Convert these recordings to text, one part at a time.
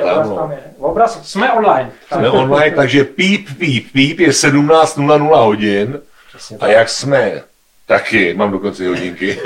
Obraz tam je. Obraz, jsme online. Jsme online, takže píp, píp, píp je 17.00 hodin. Přesně A tak. jak jsme? Taky, mám dokonce hodinky.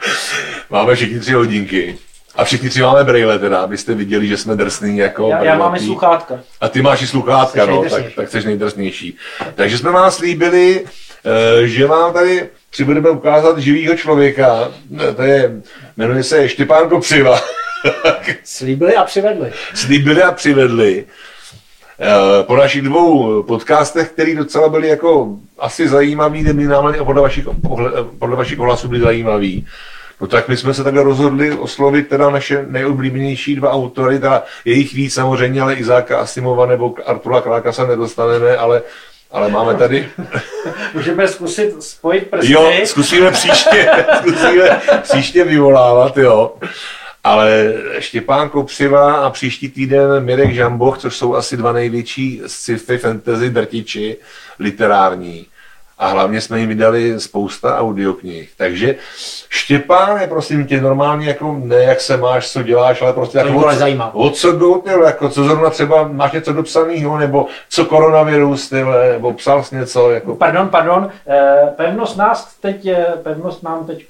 máme všichni tři hodinky. A všichni tři máme brejle teda, abyste viděli, že jsme drsný jako Já, já mám i sluchátka. A ty máš i sluchátka, no, tak, tak jsi nejdrsnější. Takže jsme vám slíbili, eh, že vám tady přibudeme ukázat živýho člověka. To je, jmenuje se Štěpán Kopřiva. Slíbili a přivedli. slíbili a přivedli. Eh, Po našich dvou podcastech, které docela byly jako asi zajímavý, minimálně podle vašich, podle vašich ohlasů byly zajímavý, no tak my jsme se takhle rozhodli oslovit teda naše nejoblíbenější dva autory, teda je jich víc samozřejmě, ale Izáka Asimova nebo Artura Kráka se nedostaneme, ale, ale máme tady, Můžeme zkusit spojit prsty. jo, zkusíme příště, zkusíme příště vyvolávat, jo. Ale Štěpán Kopřiva a příští týden Mirek Žamboch, což jsou asi dva největší sci-fi fantasy drtiči literární. A hlavně jsme jim vydali spousta audioknih. Takže Štěpán je prosím tě normálně jako ne jak se máš, co děláš, ale prostě To jako vůbec o co- nezajímá. o co go, tyhle, jako co zrovna třeba máš něco dopsaného, nebo co koronavirus, tyhle, nebo psal jsi něco, jako Pardon, pardon. Eh, pevnost nás teď, eh, pevnost nám teď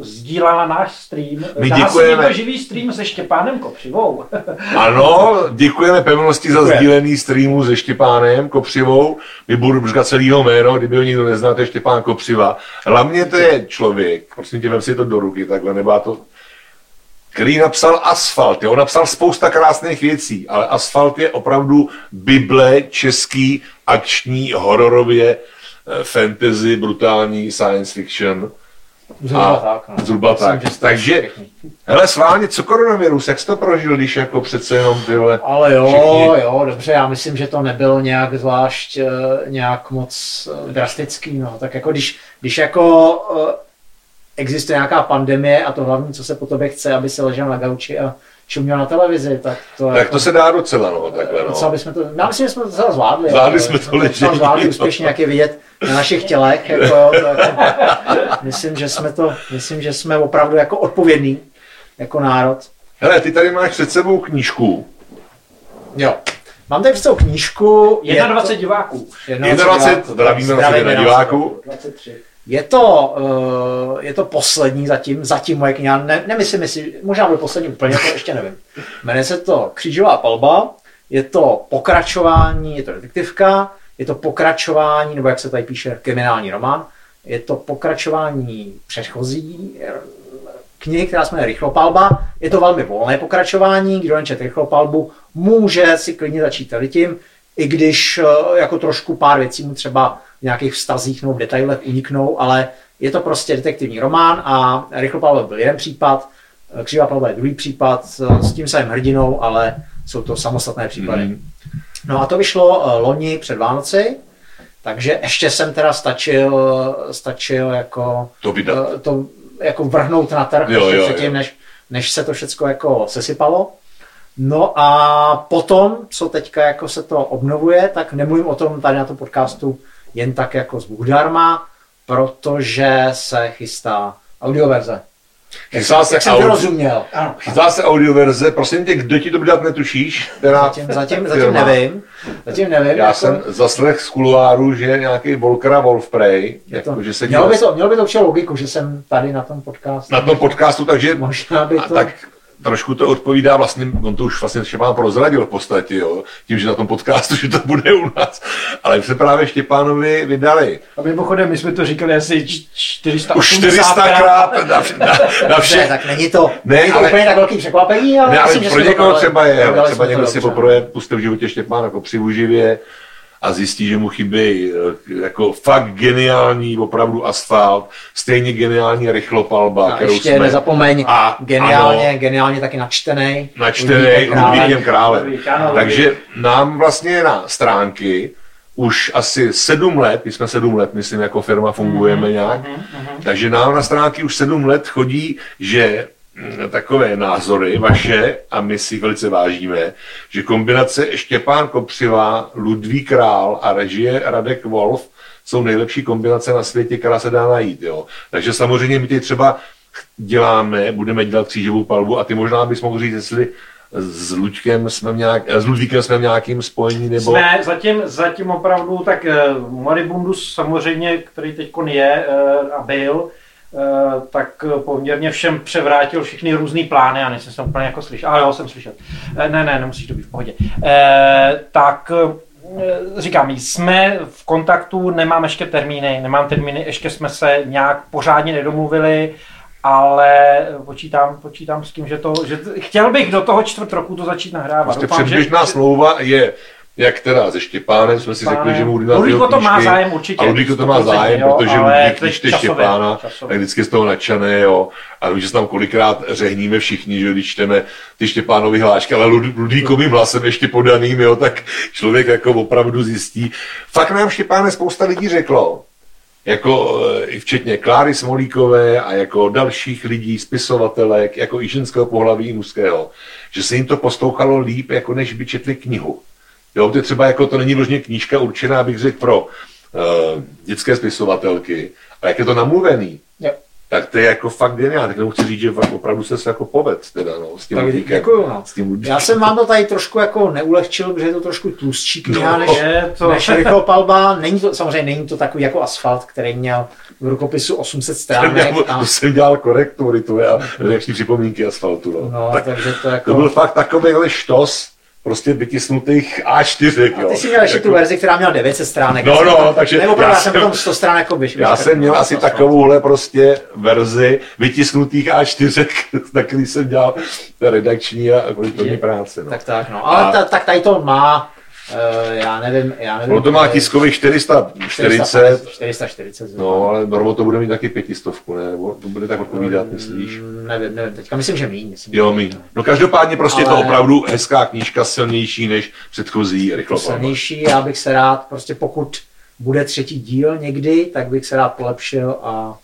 sdílala náš stream. My Dá se děkujeme. někdo živý stream se Štěpánem Kopřivou. Ano, děkujeme pevnosti za sdílený streamu se Štěpánem Kopřivou. My budu říkat celýho jméno, kdyby ho nikdo nezná, to je Štěpán Kopřiva. Hlavně to je člověk, prosím tě, vem si to do ruky takhle, nebo to který napsal Asfalt. Jo? Napsal spousta krásných věcí, ale Asfalt je opravdu bible český akční, hororově, eh, fantasy, brutální science fiction. Zhruba A- tak. No. zhruba Myslím, tak. že jste Takže- pěkný. Hele, sválně, co koronavirus, jak jsi to prožil, když jako přece jenom tyhle... Ale jo, Všichni- jo, dobře, já myslím, že to nebylo nějak zvlášť, eh, nějak moc eh, drastický, no, tak jako když, když jako eh, existuje nějaká pandemie a to hlavní, co se po tobě chce, aby se ležel na gauči a čuměl na televizi, tak to Tak to se dá docela, no, takhle, Docela no. bychom to, já myslím, že jsme to docela zvládli. Zvládli jako, jsme to docela ležení, zvládli úspěšně, jak je vidět na našich tělech. Jako, jo, to jako, myslím, že jsme to, myslím, že jsme opravdu jako odpovědní jako národ. Hele, ty tady máš před sebou knížku. Jo. Mám tady před knížku. je 21 diváků. to- 21, zdravíme na Zdravíme na nás. diváku. 23. Je to, uh, je to poslední zatím, zatím moje kniha, ne, nemyslím, jestli, možná bude poslední úplně, to ještě nevím. Jmenuje se to Křížová palba, je to pokračování, je to detektivka, je to pokračování, nebo jak se tady píše, kriminální román, je to pokračování předchozí eh, knihy, která se jmenuje Rychlopalba. Je to velmi volné pokračování, kdo nečet Rychlopalbu, může si klidně začít tady tím, i když eh, jako trošku pár věcí mu třeba v nějakých vztazích nebo v detailech uniknou, ale je to prostě detektivní román a Rychlopalba byl jeden případ, eh, Křivá palba je druhý případ eh, s tím samým hrdinou, ale jsou to samostatné případy. Mhm. No a to vyšlo eh, loni před Vánoci, takže ještě jsem teda stačil, stačil jako To vydat. to jako vrhnout na trh Jo, ještě jo, předtím, jo. než, než se to všechno jako sesypalo. No a potom, co teďka jako se to obnovuje, tak nemluvím o tom tady na tom podcastu jen tak jako z Bůh darma, protože se chystá audioverze. Chystá se Jak jsem to audio- rozuměl. Ano. Chystá se audioverze, prosím tě, kdo ti to vydat netušíš? Která Zatím, zatím, zatím nevím. Zatím nevím. Já jako- jsem zaslech z kuloáru, že nějaký Volkra Wolfprey, je to, jako, že se mělo, by to, mělo by to určitě logiku, že jsem tady na tom podcastu. na tom podcastu, takže Možná by a to... tak trošku to odpovídá vlastně, on to už vlastně Štěpán prozradil v podstatě, jo, tím, že na tom podcastu, že to bude u nás. Ale se právě Štěpánovi vydali. A mimochodem, my jsme to říkali asi č- 400 Už 400 krát na, na, na Ne, všech. tak není to, Ne, není to ale- úplně tak velký překvapení, ale, Ne, ale myslím, pro někoho třeba je, třeba někdo si poprvé pustil v životě Štěpán jako přivůživě a zjistí, že mu chybí eh, jako fakt geniální opravdu asfalt, stejně geniální rychlopalba, A kterou ještě jsme nezapomeň, A- geniálně, ano. geniálně taky načtený. načtený Ludvíkem Králem. Ludvíkem králem. Takže nám vlastně na stránky už asi sedm let, my jsme sedm let, myslím, jako firma fungujeme nějak, takže nám na stránky už sedm let chodí, že takové názory vaše, a my si velice vážíme, že kombinace Štěpán Kopřiva, Ludvík Král a režie Radek Wolf jsou nejlepší kombinace na světě, která se dá najít. Jo. Takže samozřejmě my teď třeba děláme, budeme dělat křížovou palbu a ty možná bys mohl říct, jestli s Luďkem jsme v nějak, s Ludvíkem jsme v nějakým spojení, nebo... Jsme zatím, zatím opravdu, tak uh, Moribundus samozřejmě, který teď je uh, a byl, tak poměrně všem převrátil všechny různé plány, a nejsem se úplně jako slyšel, ale jo, jsem slyšel. Uh, ne, ne, nemusíš to být v pohodě. Uh, tak říkám, jsme v kontaktu, nemám ještě termíny, nemám termíny, ještě jsme se nějak pořádně nedomluvili, ale počítám, počítám s tím, že to, že chtěl bych do toho čtvrt roku to začít nahrávat. Prostě předběžná že, smlouva je jak teda se Štěpánem jsme si Štěpánem. řekli, že mu budeme Ludvíko to má zájem určitě. A Ludvíko to má zájem, jo, protože Ludvík čte Štěpána, tak vždycky z toho nadšené, jo. A vím, že se tam kolikrát řehníme všichni, že když čteme ty Štěpánovy hlášky, ale Ludvíkovým hlasem ještě podaným, jo, tak člověk jako opravdu zjistí. Fakt nám Štěpáne spousta lidí řeklo, jako eh, i včetně Kláry Smolíkové a jako dalších lidí, spisovatelek, jako i ženského pohlaví, i mužského, že se jim to poslouchalo líp, jako než by četli knihu. Jo, to je třeba jako to není vložně knížka určená, bych řekl, pro uh, dětské spisovatelky, ale jak je to namluvený, yep tak to je jako fakt geniální. Tak chci říct, že opravdu se jako poved teda, no, s tím tak Ludvíkem, děkuju, no. s tím Já jsem vám to tady trošku jako neulehčil, protože je to trošku tlustší kniha, no, než, je to... než Palba. Není to, samozřejmě není to takový jako asfalt, který měl v rukopisu 800 stránek. Jsem a... jsem dělal korektury, to je a reakční připomínky asfaltu. No. no tak, takže to, jako... to byl fakt takovýhle štos, prostě vytisnutých A4. A ty jsi měl ještě jako... tu verzi, která měla 900 stránek. No, no, takže nebo já jsem potom 100 stránek jako vyš, Já jsem měl asi takovouhle prostě verzi vytisnutých A4, na který jsem dělal redakční a kvalitovní práce. No. Tak tak, no. Ale a... ta, tak tady to má já nevím, já nevím. Ono to má tiskových 440. 440, 440 no, ale Normo to bude mít taky pětistovku, ne? To bude tak odpovídat, myslíš? Mm, nevím, nevím, teďka myslím, že míň. Myslím, jo, míň. No každopádně prostě ale... to opravdu hezká knížka, silnější než předchozí rychlo. Silnější, já bych se rád, prostě pokud bude třetí díl někdy, tak bych se rád polepšil a No,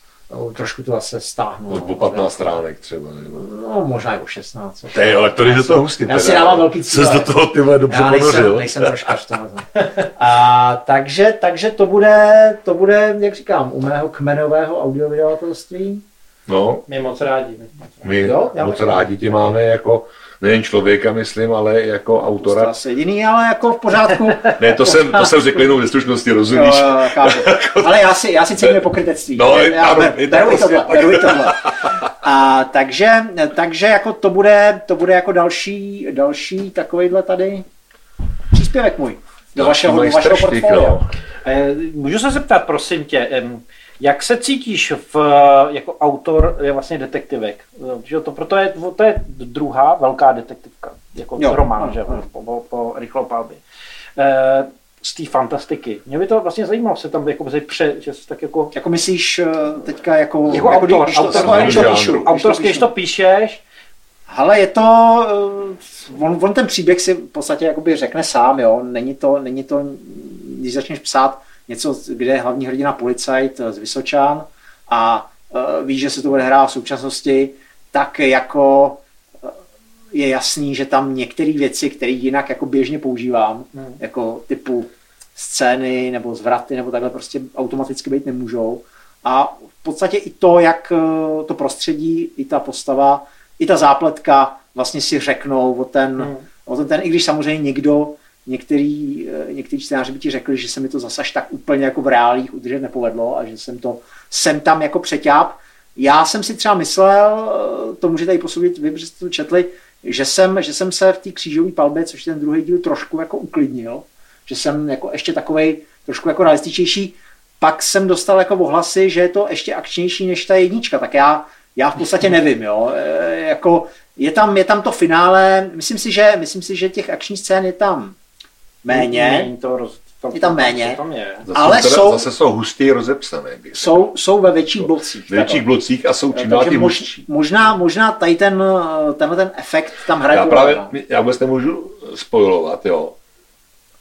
trošku to zase stáhnu. No, o 15 stránek třeba. Nebo... No, možná i o 16. Ty, ale to je do toho hustý. Já si dávám velký cíle. Jsi do toho ty dobře já nejsem, ponořil. nejsem trošku v tom. A, takže, takže to bude, to bude, jak říkám, u mého kmenového audiovydavatelství. No. My moc rádi. My jo, moc rádi tě máme jako nejen člověka, myslím, ale jako autora. To asi jediný, ale jako v pořádku. ne, to jsem, to jsem řekl jenom ve stručnosti, rozumíš? Jo, ale já si, já si cením pokrytectví. No, já, ano, ber, beru tohle, beru tohle. A, takže, takže jako to bude, to bude jako další, další takovýhle tady příspěvek můj do vašeho, do vašeho portfolia. Eh, můžu se zeptat, prosím tě, jak se cítíš v, jako autor je vlastně detektivek? Že to, proto je, to je druhá velká detektivka, jako jo, román, že, po, po, po rychlopálbě. E, z té fantastiky. Mě by to vlastně zajímalo se tam jako pře, že jsi tak jako... Jako myslíš eh, teďka jako... Jako, jako autor, když, autor, to, když to píšu, autorsky, když to píšeš, ale je to, eh, on, on ten příběh si v podstatě jakoby řekne sám, jo, není to, není to, když začneš psát, něco, kde je hlavní hrdina policajt z Vysočán a uh, ví, že se to bude hrát v současnosti, tak jako uh, je jasný, že tam některé věci, které jinak jako běžně používám, hmm. jako typu scény nebo zvraty nebo takhle prostě automaticky být nemůžou. A v podstatě i to, jak to prostředí, i ta postava, i ta zápletka vlastně si řeknou o ten, hmm. o ten, ten i když samozřejmě někdo některý, eh, některý čtenáři by ti řekli, že se mi to zase tak úplně jako v reálích udržet nepovedlo a že jsem to jsem tam jako přeťáp. Já jsem si třeba myslel, eh, to můžete i posoudit vy, protože jste to četli, že jsem, že jsem se v té křížové palbě, což ten druhý díl trošku jako uklidnil, že jsem jako ještě takovej trošku jako realističtější. Pak jsem dostal jako ohlasy, že je to ještě akčnější než ta jednička, tak já, já v podstatě nevím, jo. E, jako je tam, je tam to finále, myslím si, že, myslím si, že těch akčních scén je tam méně. to roz, tam, je tam méně. Tam je. Zase ale teda, jsou, zase jsou hustě rozepsané. Jsou, jsou ve větších blocích. Ve větších blocích a jsou čím dál tím mož, možná, možná tady ten, tenhle ten efekt tam hraje. Já právě, já vůbec nemůžu spojovat, jo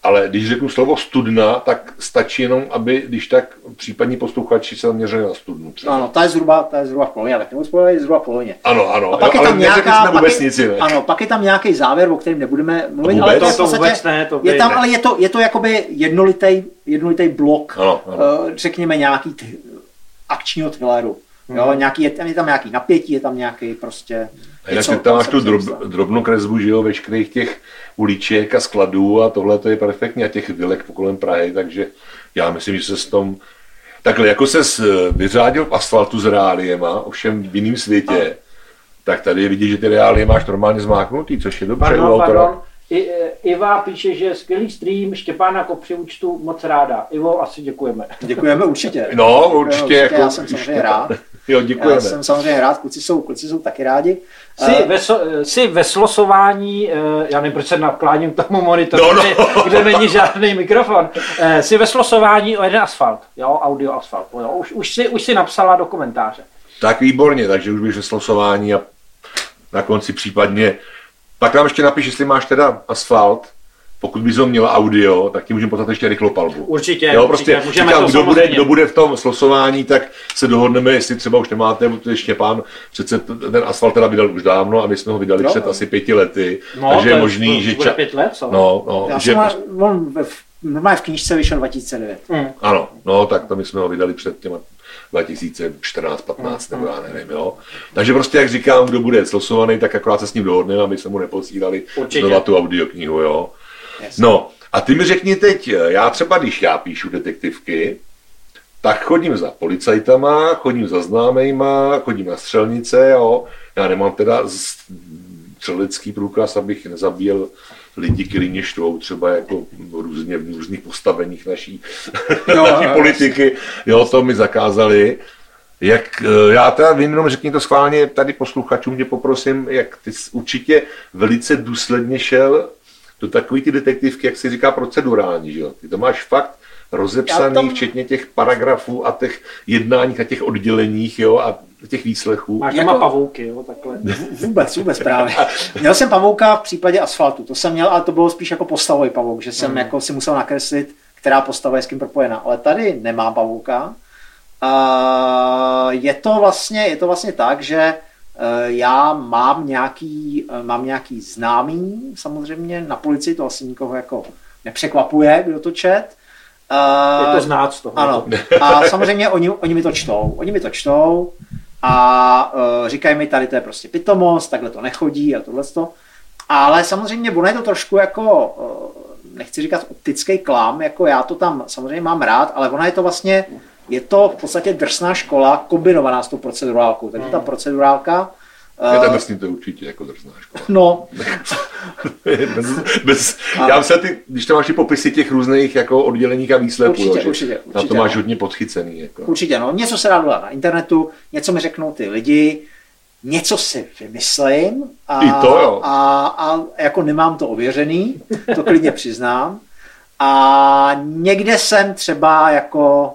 ale když řeknu slovo studna, tak stačí jenom, aby, když tak případní posluchači se zaměřili na studnu. Třeba. Ano, ta je zhruba, ta je zhruba v polovině, tak nebo je zhruba v polovině. Ano, ano, a pak jo, je tam nějaká, pak vesnici, je, ano, pak je tam nějaký závěr, o kterém nebudeme mluvit, vůbec? ale to, je to vůbec ne, to je tam, ale je to, je to jakoby jednolitý, jednolitý blok, ano, ano. Uh, řekněme nějaký t- akčního thrilleru. Hmm. Jo, nějaký, je, tam, je tam nějaký napětí, je tam nějaký prostě A jinak ty tam máš tu drob, drobnou kresbu, že jo, veškerých těch uliček a skladů a tohle to je perfektní a těch vilek kolem Prahy, takže já myslím, že se s tom takhle, jako se vyřádil v asfaltu s reáliema, ovšem v jiném světě, tak tady je vidět, že ty reálie máš normálně zmáknutý, což je dobře u Pardon, autora. pardon. I, e, Iva píše, že skvělý stream, Štěpána Kopři účtu moc ráda. Ivo, asi děkujeme. Děkujeme určitě. No, určitě, určitě jako, já jsem samozřejmě rád. Jo, Já děkujeme. jsem samozřejmě rád, kluci jsou, kluci jsou taky rádi. Jsi, Eh, ve, so- jsi ve slosování, eh, já nevím, proč se nakláním k tomu monitoru, No, no. Kde, kde není žádný mikrofon. Eh, Jsi ve slosování o jeden asfalt, jo, audio asfalt. Jo. Už, už, si, už si napsala do komentáře. Tak výborně, takže už bych ve slosování a na konci případně. Pak nám ještě napiš, jestli máš teda asfalt, pokud bys ho měl audio, tak ti můžeme poslat ještě rychlopalbu. Určitě, jo, určitě, prostě můžeme říkám, to kdo, bude, kdo bude v tom slosování, tak se dohodneme, jestli třeba už nemáte, protože Štěpán přece ten asfalt teda vydal už dávno a my jsme ho vydali Jo. před asi pěti lety, No, takže to je možný, že... bude Ča... pět let, co? No, no, Já že... jsem má, on normálně v knížce vyšel 2009. Hmm. Ano, no, tak to my jsme ho vydali před těma 2014, 15 nebo já nevím, jo. Takže prostě, jak říkám, kdo bude slosovaný, tak akorát se s ním dohodneme, aby se mu neposílali Určitě. znova tu audioknihu, jo. No, a ty mi řekni teď, já třeba, když já píšu detektivky, tak chodím za policajtama, chodím za známejma, chodím na střelnice, jo. Já nemám teda střelecký průkaz, abych nezabíjel lidi, kteří mě štvou třeba jako různě v různých postaveních naší, Jo, naší politiky, jo, to mi zakázali. Jak, eh, já teda vím, jenom řekni to schválně tady posluchačům, tě poprosím, jak ty jsi určitě velice důsledně šel do takové ty detektivky, jak se říká, procedurální, že jo? Ty to máš fakt rozepsaný, tam- včetně těch paragrafů a těch jednáních a těch odděleních, jo, a těch výslechů. Máš Jako- pavouky, jo, takhle. Vůbec, vůbec právě. Měl jsem pavouka v případě asfaltu, to jsem měl, ale to bylo spíš jako postavový pavouk, že jsem jako si musel nakreslit, která postava je s kým propojená. Ale tady nemám pavouka. A je to vlastně, je to vlastně tak, že já mám nějaký, eh, mám nějaký známý, samozřejmě na policii to asi nikoho jako nepřekvapuje, kdo to čet. Je A- to znát z toho. ano. A samozřejmě oni, oni mi to čtou. Oni mi to čtou a říkají mi, tady to je prostě pitomost, takhle to nechodí a tohle to. Ale samozřejmě ono je to trošku jako, nechci říkat optický klam, jako já to tam samozřejmě mám rád, ale ona je to vlastně, je to v podstatě drsná škola kombinovaná s tou procedurálkou. Takže ta procedurálka Je tak vlastně to určitě jako drsná škola. No, bez, bez, já myslím, ty, když tam máš ty popisy těch různých jako odděleních a výsledků, Určitě, jo, že určitě, na to určitě, máš no. hodně podchycený. Jako. Určitě, no. Něco se dá dodat na internetu, něco mi řeknou ty lidi, něco si vymyslím a, I to jo. a, a jako nemám to ověřený, to klidně přiznám. A někde jsem třeba jako,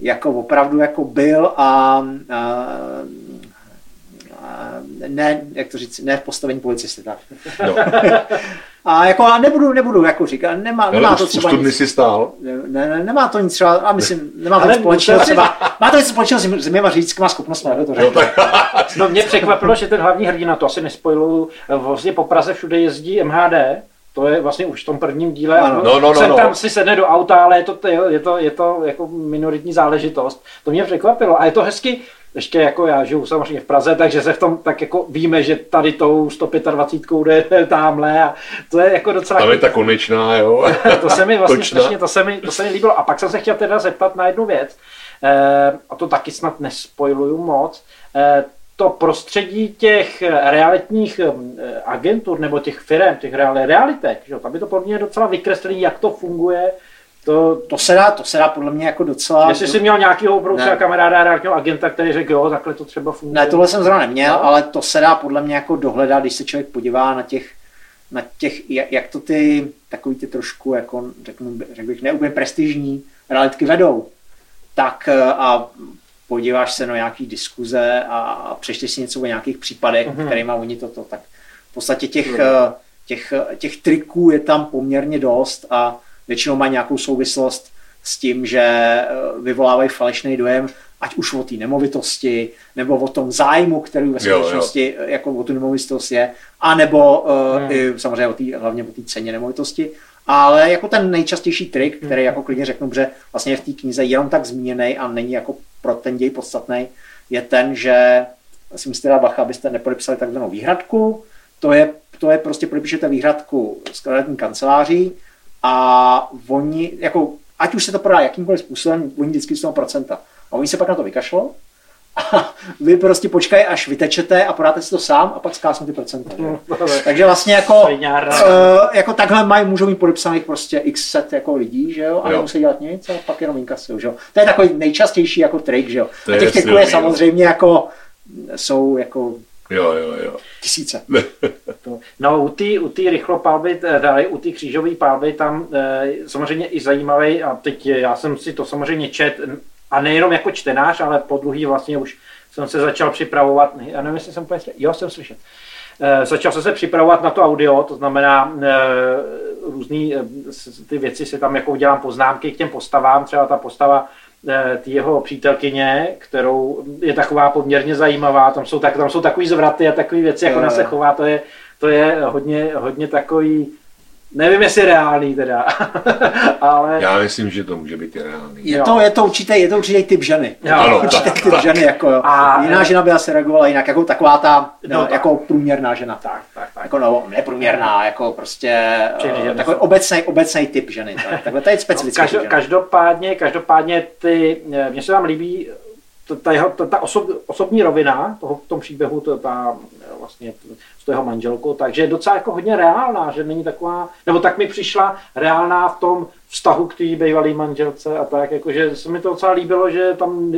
jako opravdu jako byl a, a, a ne, jak to říct, ne v postavení policisty, tak. No. A jako a nebudu, nebudu jako říkat, nemá, nemá to už, už třeba to nic. si stál. Ne, ne, nemá to nic třeba, a myslím, nemá to Ale nic společného třeba, má to nic společného s, s mýma řidičskýma schopnostmi, to řekl. No mě překvapilo, že ten hlavní hrdina, to asi nespojiluju, vlastně po Praze všude jezdí MHD, to je vlastně už v tom prvním díle. Ano. No, no, no, Sem no. tam si sedne do auta, ale je to, je to, je to jako minoritní záležitost. To mě překvapilo a je to hezky, ještě jako já žiju samozřejmě v Praze, takže se v tom tak jako víme, že tady tou 125 jde tamhle a to je jako docela... tam je ta konečná, jo. to se mi vlastně strašně, to se, mi, to se mi líbilo. A pak jsem se chtěl teda zeptat na jednu věc, eh, a to taky snad nespojiluju moc, eh, to prostředí těch realitních eh, agentur nebo těch firm, těch real, realitek, že? tam je to podle mě docela vykreslený, jak to funguje. To, To se dá, to se dá podle mě jako docela... jestli jsi měl nějakého obrovského Ne. kamaráda, realitního agenta, který řekl, jo, takhle to třeba funguje. Ne, tohle jsem zrovna neměl, No. ale to se dá podle mě jako dohledat, když se člověk podívá na těch, na těch, jak, jak to ty, takový ty trošku, jako řeknu, řekl bych, neúplně prestižní realitky vedou. Tak eh, a podíváš se na nějaký diskuze a, přečteš si něco o nějakých případech, Mhm. mm-hmm. kterými oni toto, tak v podstatě těch, eh, těch, eh, těch triků je tam poměrně dost a většinou má nějakou souvislost s tím, že eh, vyvolávají falešný dojem, ať už o té nemovitosti, nebo o tom zájmu, který ve skutečnosti jako o tu nemovitost je, a nebo uh, Hmm. i samozřejmě o tý, hlavně o té ceně nemovitosti. Ale jako ten nejčastější trik, který jako klidně řeknu, že vlastně je v té knize jenom tak zmíněný a není jako pro ten děj podstatný, je ten, že si musíte dát bacha, abyste nepodepsali takzvanou výhradku. To je, to je prostě podepíšete výhradku s kvalitní kanceláří a oni, jako, ať už se to prodá jakýmkoliv způsobem, oni vždycky jsou procenta. A oni se pak na to vykašlou a vy prostě počkej, až vytečete a podáte si to sám a pak zkásnu ty procenta. Že? Takže vlastně jako, uh, jako takhle mají, můžou mít podepsaných prostě x set jako lidí, že jo, a jo. nemusí dělat nic a pak jenom inkasují, že jo. To je takový nejčastější jako trik, že jo. To a těch triků je samozřejmě jako, jsou jako Jo, jo, jo. Tisíce. no u té u tý rychlopálby, dále u té křížové pálby tam e, samozřejmě i zajímavý, a teď já jsem si to samozřejmě čet, a nejenom jako čtenář, ale po druhý vlastně už jsem se začal připravovat, já nevím, jestli jsem úplně, jo, jsem slyšet. E, začal jsem se připravovat na to audio, to znamená e, různý e, ty věci si tam jako udělám poznámky k těm postavám, třeba ta postava ty jeho přítelkyně, kterou je taková poměrně zajímavá, tam jsou, tak, tam jsou takový zvraty a takové věci, jak ona se chová, to je, to je hodně, hodně takový Nevím, jestli reálný teda, ale... Já myslím, že to může být reálný. Je to, je to určitě, je to určitě typ ženy. Jo, ano, určitě tak, typ tak. ženy, jako jo. A, Jiná žena by asi reagovala jinak, jako taková ta, no, no, jako průměrná žena. Tak, tak, tak. Jako no, neprůměrná, jako prostě uh, takový obecný, obecný typ ženy. Tak, takhle to je specifický no, každo, každopádně, každopádně ty, mně se vám líbí ta, jeho, ta, ta osob, osobní rovina toho v tom příběhu, to, ta vlastně s jeho manželkou, takže je docela jako hodně reálná, že není taková, nebo tak mi přišla reálná v tom vztahu k té bývalé manželce a tak, jakože se mi to docela líbilo, že tam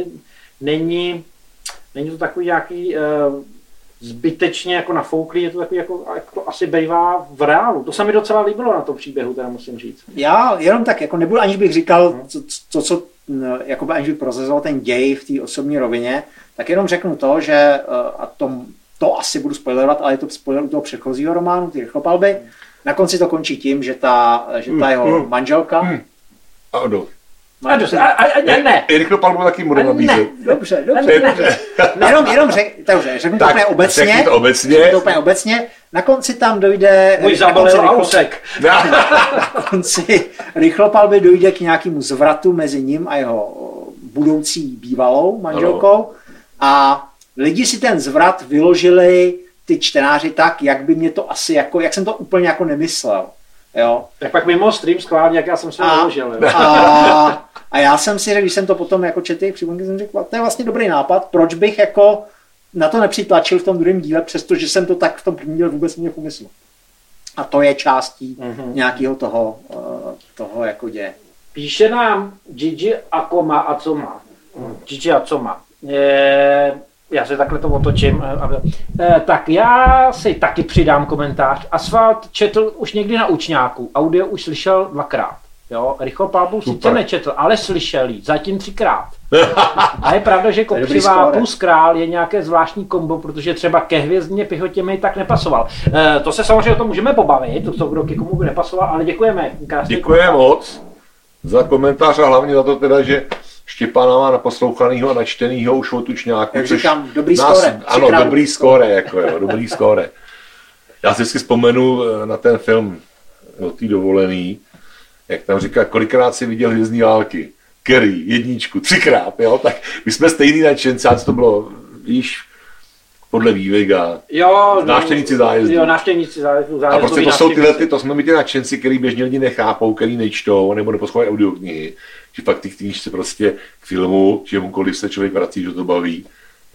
není, není to takový nějaký uh, zbytečně jako nafouklý, je to takový jako, jako to asi bývá v reálu. To se mi docela líbilo na tom příběhu, teda musím říct. Já jenom tak, jako nebudu, aniž bych říkal, hmm. co, co, co jako aniž bych prozezoval ten děj v té osobní rovině, tak jenom řeknu to, že eh, a tom, to asi budu spoilerovat, ale je to spoiler u toho předchozího románu, ty rychlopalby. Na konci to končí tím, že ta, že ta jeho mm, manželka... Mm. A odol. A, a, ne, ne. I rychlopalbu taky budu nabízet. Dobře, dobře, dobře. Jenom, jenom řek, dobře, řeknu tak, to úplně obecně. to obecně. To úplně obecně. Na konci tam dojde... Můj zabalil ausek. Na konci rychlopalby dojde k nějakému zvratu mezi ním a jeho budoucí bývalou manželkou. A lidi si ten zvrat vyložili ty čtenáři tak, jak by mě to asi jako, jak jsem to úplně jako nemyslel. Jo. Tak pak mimo stream schválně, jak já jsem se vyložil. A, a, já jsem si řekl, když jsem to potom jako četl, připomínky, jsem řekl, to je vlastně dobrý nápad, proč bych jako na to nepřitlačil v tom druhém díle, přestože jsem to tak v tom prvním díle vůbec měl v úmyslu. A to je částí mm-hmm. nějakého toho, uh, toho jako děje. Píše nám Gigi Akoma a co má. Gigi a co má. Je, já se takhle to otočím. E, tak já si taky přidám komentář. Asfalt četl už někdy na učňáku. Audio už slyšel dvakrát. Jo, Rychlopálbu sice nečetl, ale slyšel jí, zatím třikrát. A je pravda, že Kopřivá plus král je nějaké zvláštní kombo, protože třeba ke hvězdně pěchotě mi tak nepasoval. E, to se samozřejmě o tom můžeme pobavit, to, co kdo ke komu by nepasoval, ale děkujeme. Děkujeme moc za komentář a hlavně za to teda, že Štěpána má naposlouchanýho a načtenýho už od tučňáku. Jak říkám, dobrý nás, skóre. Ano, dobrý skóre, jako jo, dobrý skóre. Já si vždycky vzpomenu eh, na ten film o té dovolený, jak tam říká, kolikrát si viděl hvězdní války. Kerry, jedničku, třikrát, jo, tak my jsme stejný nadšenci, to bylo, víš, podle vývega. Jo, návštěvníci zájezdu. Jo, návštěvníci zájezdu. zájezdu a prostě to jsou tyhle, ty, to jsme my ty nadšenci, který běžně lidi nechápou, který nečtou, nebo neposlouchají audioknihy. Že fakt ty knížce prostě k filmu, čemukoliv se člověk vrací, že to baví.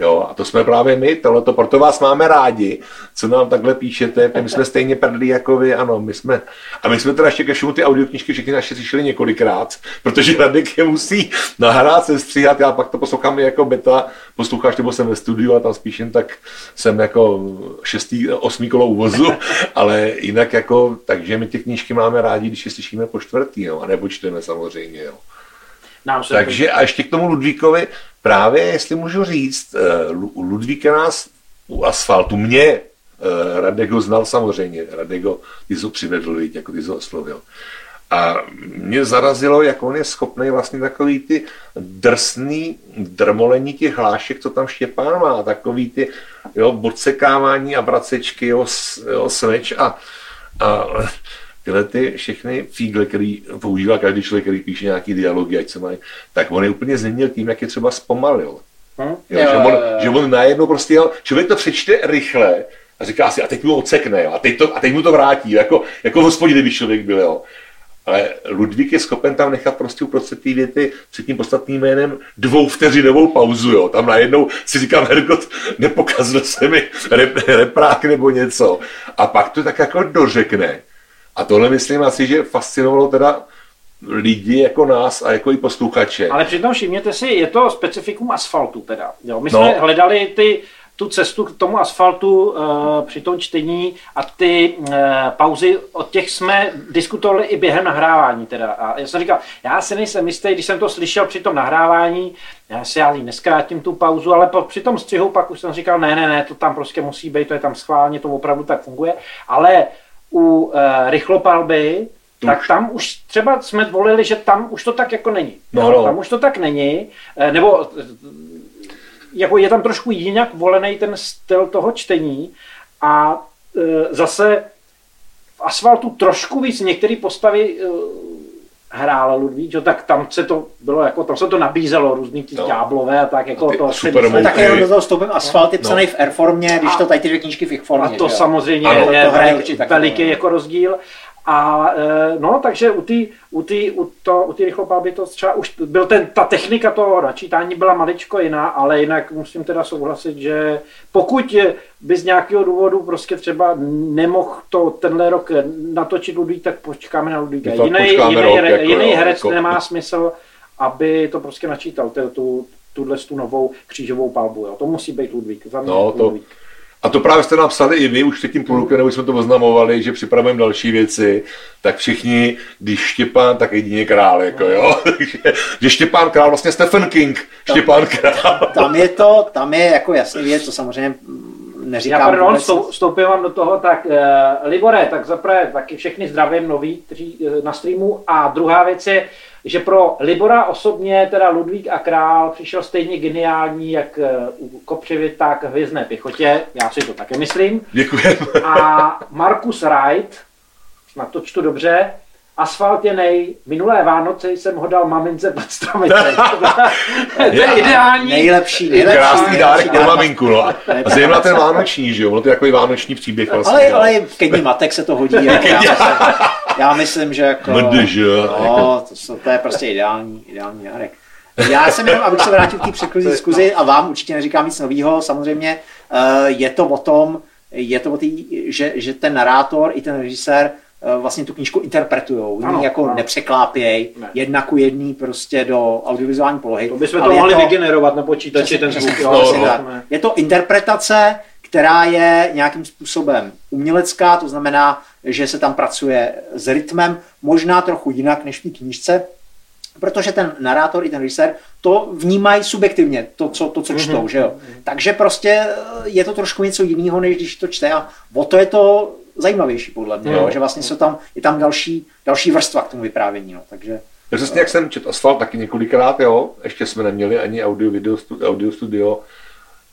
Jo, a to jsme právě my, tohleto, proto vás máme rádi, co nám takhle píšete, my jsme stejně prdlí jako vy, ano, my jsme, a my jsme teda ještě ke všemu ty audioknižky všechny naše slyšeli několikrát, protože Radek je musí nahrát, se stříhat, já pak to poslouchám jako beta, posloucháš, nebo jsem ve studiu a tam spíš jen tak jsem jako šestý, osmý kolo uvozu, ale jinak jako, takže my ty knížky máme rádi, když je slyšíme po čtvrtý, jo, a nebo čteme samozřejmě, jo. Nám se Takže a ještě k tomu Ludvíkovi, právě, jestli můžu říct, eh, Ludvíka nás u asfaltu, mě, eh, Radek ho znal samozřejmě, Radek ho, ty jsi ho přivedl, jako ty jsi ho oslovil. A mě zarazilo, jak on je schopný vlastně takový ty drsný drmolení těch hlášek, co tam Štěpán má, takový ty jo, bodsekávání a bracečky, jo, jo smeč a, a tyhle ty všechny fígle, který používá každý člověk, který píše nějaký dialogy, ať se mají, tak on je úplně změnil tím, jak je třeba zpomalil. Hm? Jo, že, on, že on najednou prostě, jo, člověk to přečte rychle a říká si, a teď mu ocekne, jo, a, teď to, a teď mu to vrátí, jako, jako v hospodě, kdyby člověk byl, jo. Ale Ludvík je schopen tam nechat prostě uprostřed té věty před tím podstatným jménem dvou vteřinovou pauzu, jo. Tam najednou si říkám, Hergot, nepokazil se mi rep, reprák nebo něco. A pak to tak jako dořekne. A tohle myslím asi, že fascinovalo teda lidi jako nás a jako i posluchače. Ale přitom všimněte si, je to specifikum asfaltu teda. Jo, my No. jsme hledali ty, tu cestu k tomu asfaltu uh, při tom čtení a ty uh, pauzy, od těch jsme diskutovali i během nahrávání teda. A já jsem říkal, já si nejsem jistý, když jsem to slyšel při tom nahrávání, já si já neskrátím tu pauzu, ale po, při tom střihu pak už jsem říkal, ne, ne, ne, to tam prostě musí být, to je tam schválně, to opravdu tak funguje. Ale u uh, rychlopalby, tak Už. tam už třeba jsme volili, že tam už to tak jako není. No, no. Tam už to tak není, eh, nebo eh, jako je tam trošku jinak volený ten styl toho čtení a eh, zase v asfaltu trošku víc některé postavy eh, hrála Ludvík, že, tak tam se to bylo jako, tam se to nabízelo, různý ty No. ďáblové a tak, jako A to super sedm- mouky. Tak jenom do toho vstoupím, asfalt je No. psaný v R formě, když A- to tady ty dvě knížky v ich formě. A to že jo? samozřejmě Ano, je to hraje veliký roli. jako rozdíl. A e, no, takže u té u tý, u to, u tý rychlopalby to třeba už byl ten, ta technika toho načítání byla maličko jiná, ale jinak musím teda souhlasit, že pokud by z nějakého důvodu prostě třeba nemohl to tenhle rok natočit Ludvík, tak počkáme na Ludvíka. Jiný, jiný, rok, re- jako jiný herec jako- nemá smysl, aby to prostě načítal, tu, tu, tuhle tu novou křížovou palbu. Jo. To musí být Ludvík. Za mě No, to- Ludvík. A to právě jste napsali i vy už před tím půl rokem, nebo jsme to oznamovali, že připravujeme další věci, tak všichni, když Štěpán, tak jedině král, jako jo. Takže, že Štěpán král, vlastně Stephen King, Štěpán král. Tam je to, tam je jako jasný věc, to samozřejmě neříkám Já pardon, vůbec vstoupím vám do toho, tak uh, Libore, tak zaprvé taky všechny zdravím noví, kteří uh, na streamu a druhá věc je, že pro Libora osobně teda Ludvík a Král přišel stejně geniální jak uh, u Kopřivy, tak Hvězdné pěchotě, já si to také myslím. Děkujeme. A Markus Wright, snad to čtu dobře, Asfalt je nej. Minulé Vánoce jsem ho dal mamince pod stromeček. to je ideální. nejlepší, nejlepší. Krásný nejlepší dárek pro maminku, no. A zejména ten vánoční, že jo, ono to je takový vánoční příběh vlastně. Ale, jo. ale ke dní matek se to hodí. Jako já, myslím, já myslím, že jako... Mdž, jo, jako- No, to, jsou- to je prostě ideální, ideální dárek. Já jsem jenom, abych se vrátil k té předchozí diskuzi a vám určitě neříkám nic nového, samozřejmě eh, je to o tom, je to o tý, že, že ten narátor i ten režisér vlastně tu knížku interpretujou, Ano, jako ano. nepřeklápěj, Ne. jedna ku jedný prostě do audiovizuální polohy. To bychom to mohli vygenerovat na počítači, Přesně, ten přesně, zvuk. no, jo, přesně no. Je to interpretace, která je nějakým způsobem umělecká, to znamená, že se tam pracuje s rytmem, možná trochu jinak než v té knížce, protože ten narátor i ten režisér to vnímají subjektivně, to, co, to, co čtou, že jo. Takže prostě eh, je to trošku něco jiného, než když to čte a o to je to zajímavější podle mě, Jo. jo, že vlastně jsou tam, je tam další, další vrstva k tomu vyprávění, no, takže Já přesně jak jsem četl Asfalt taky několikrát, jo, ještě jsme neměli ani audio, video, stu- audio studio,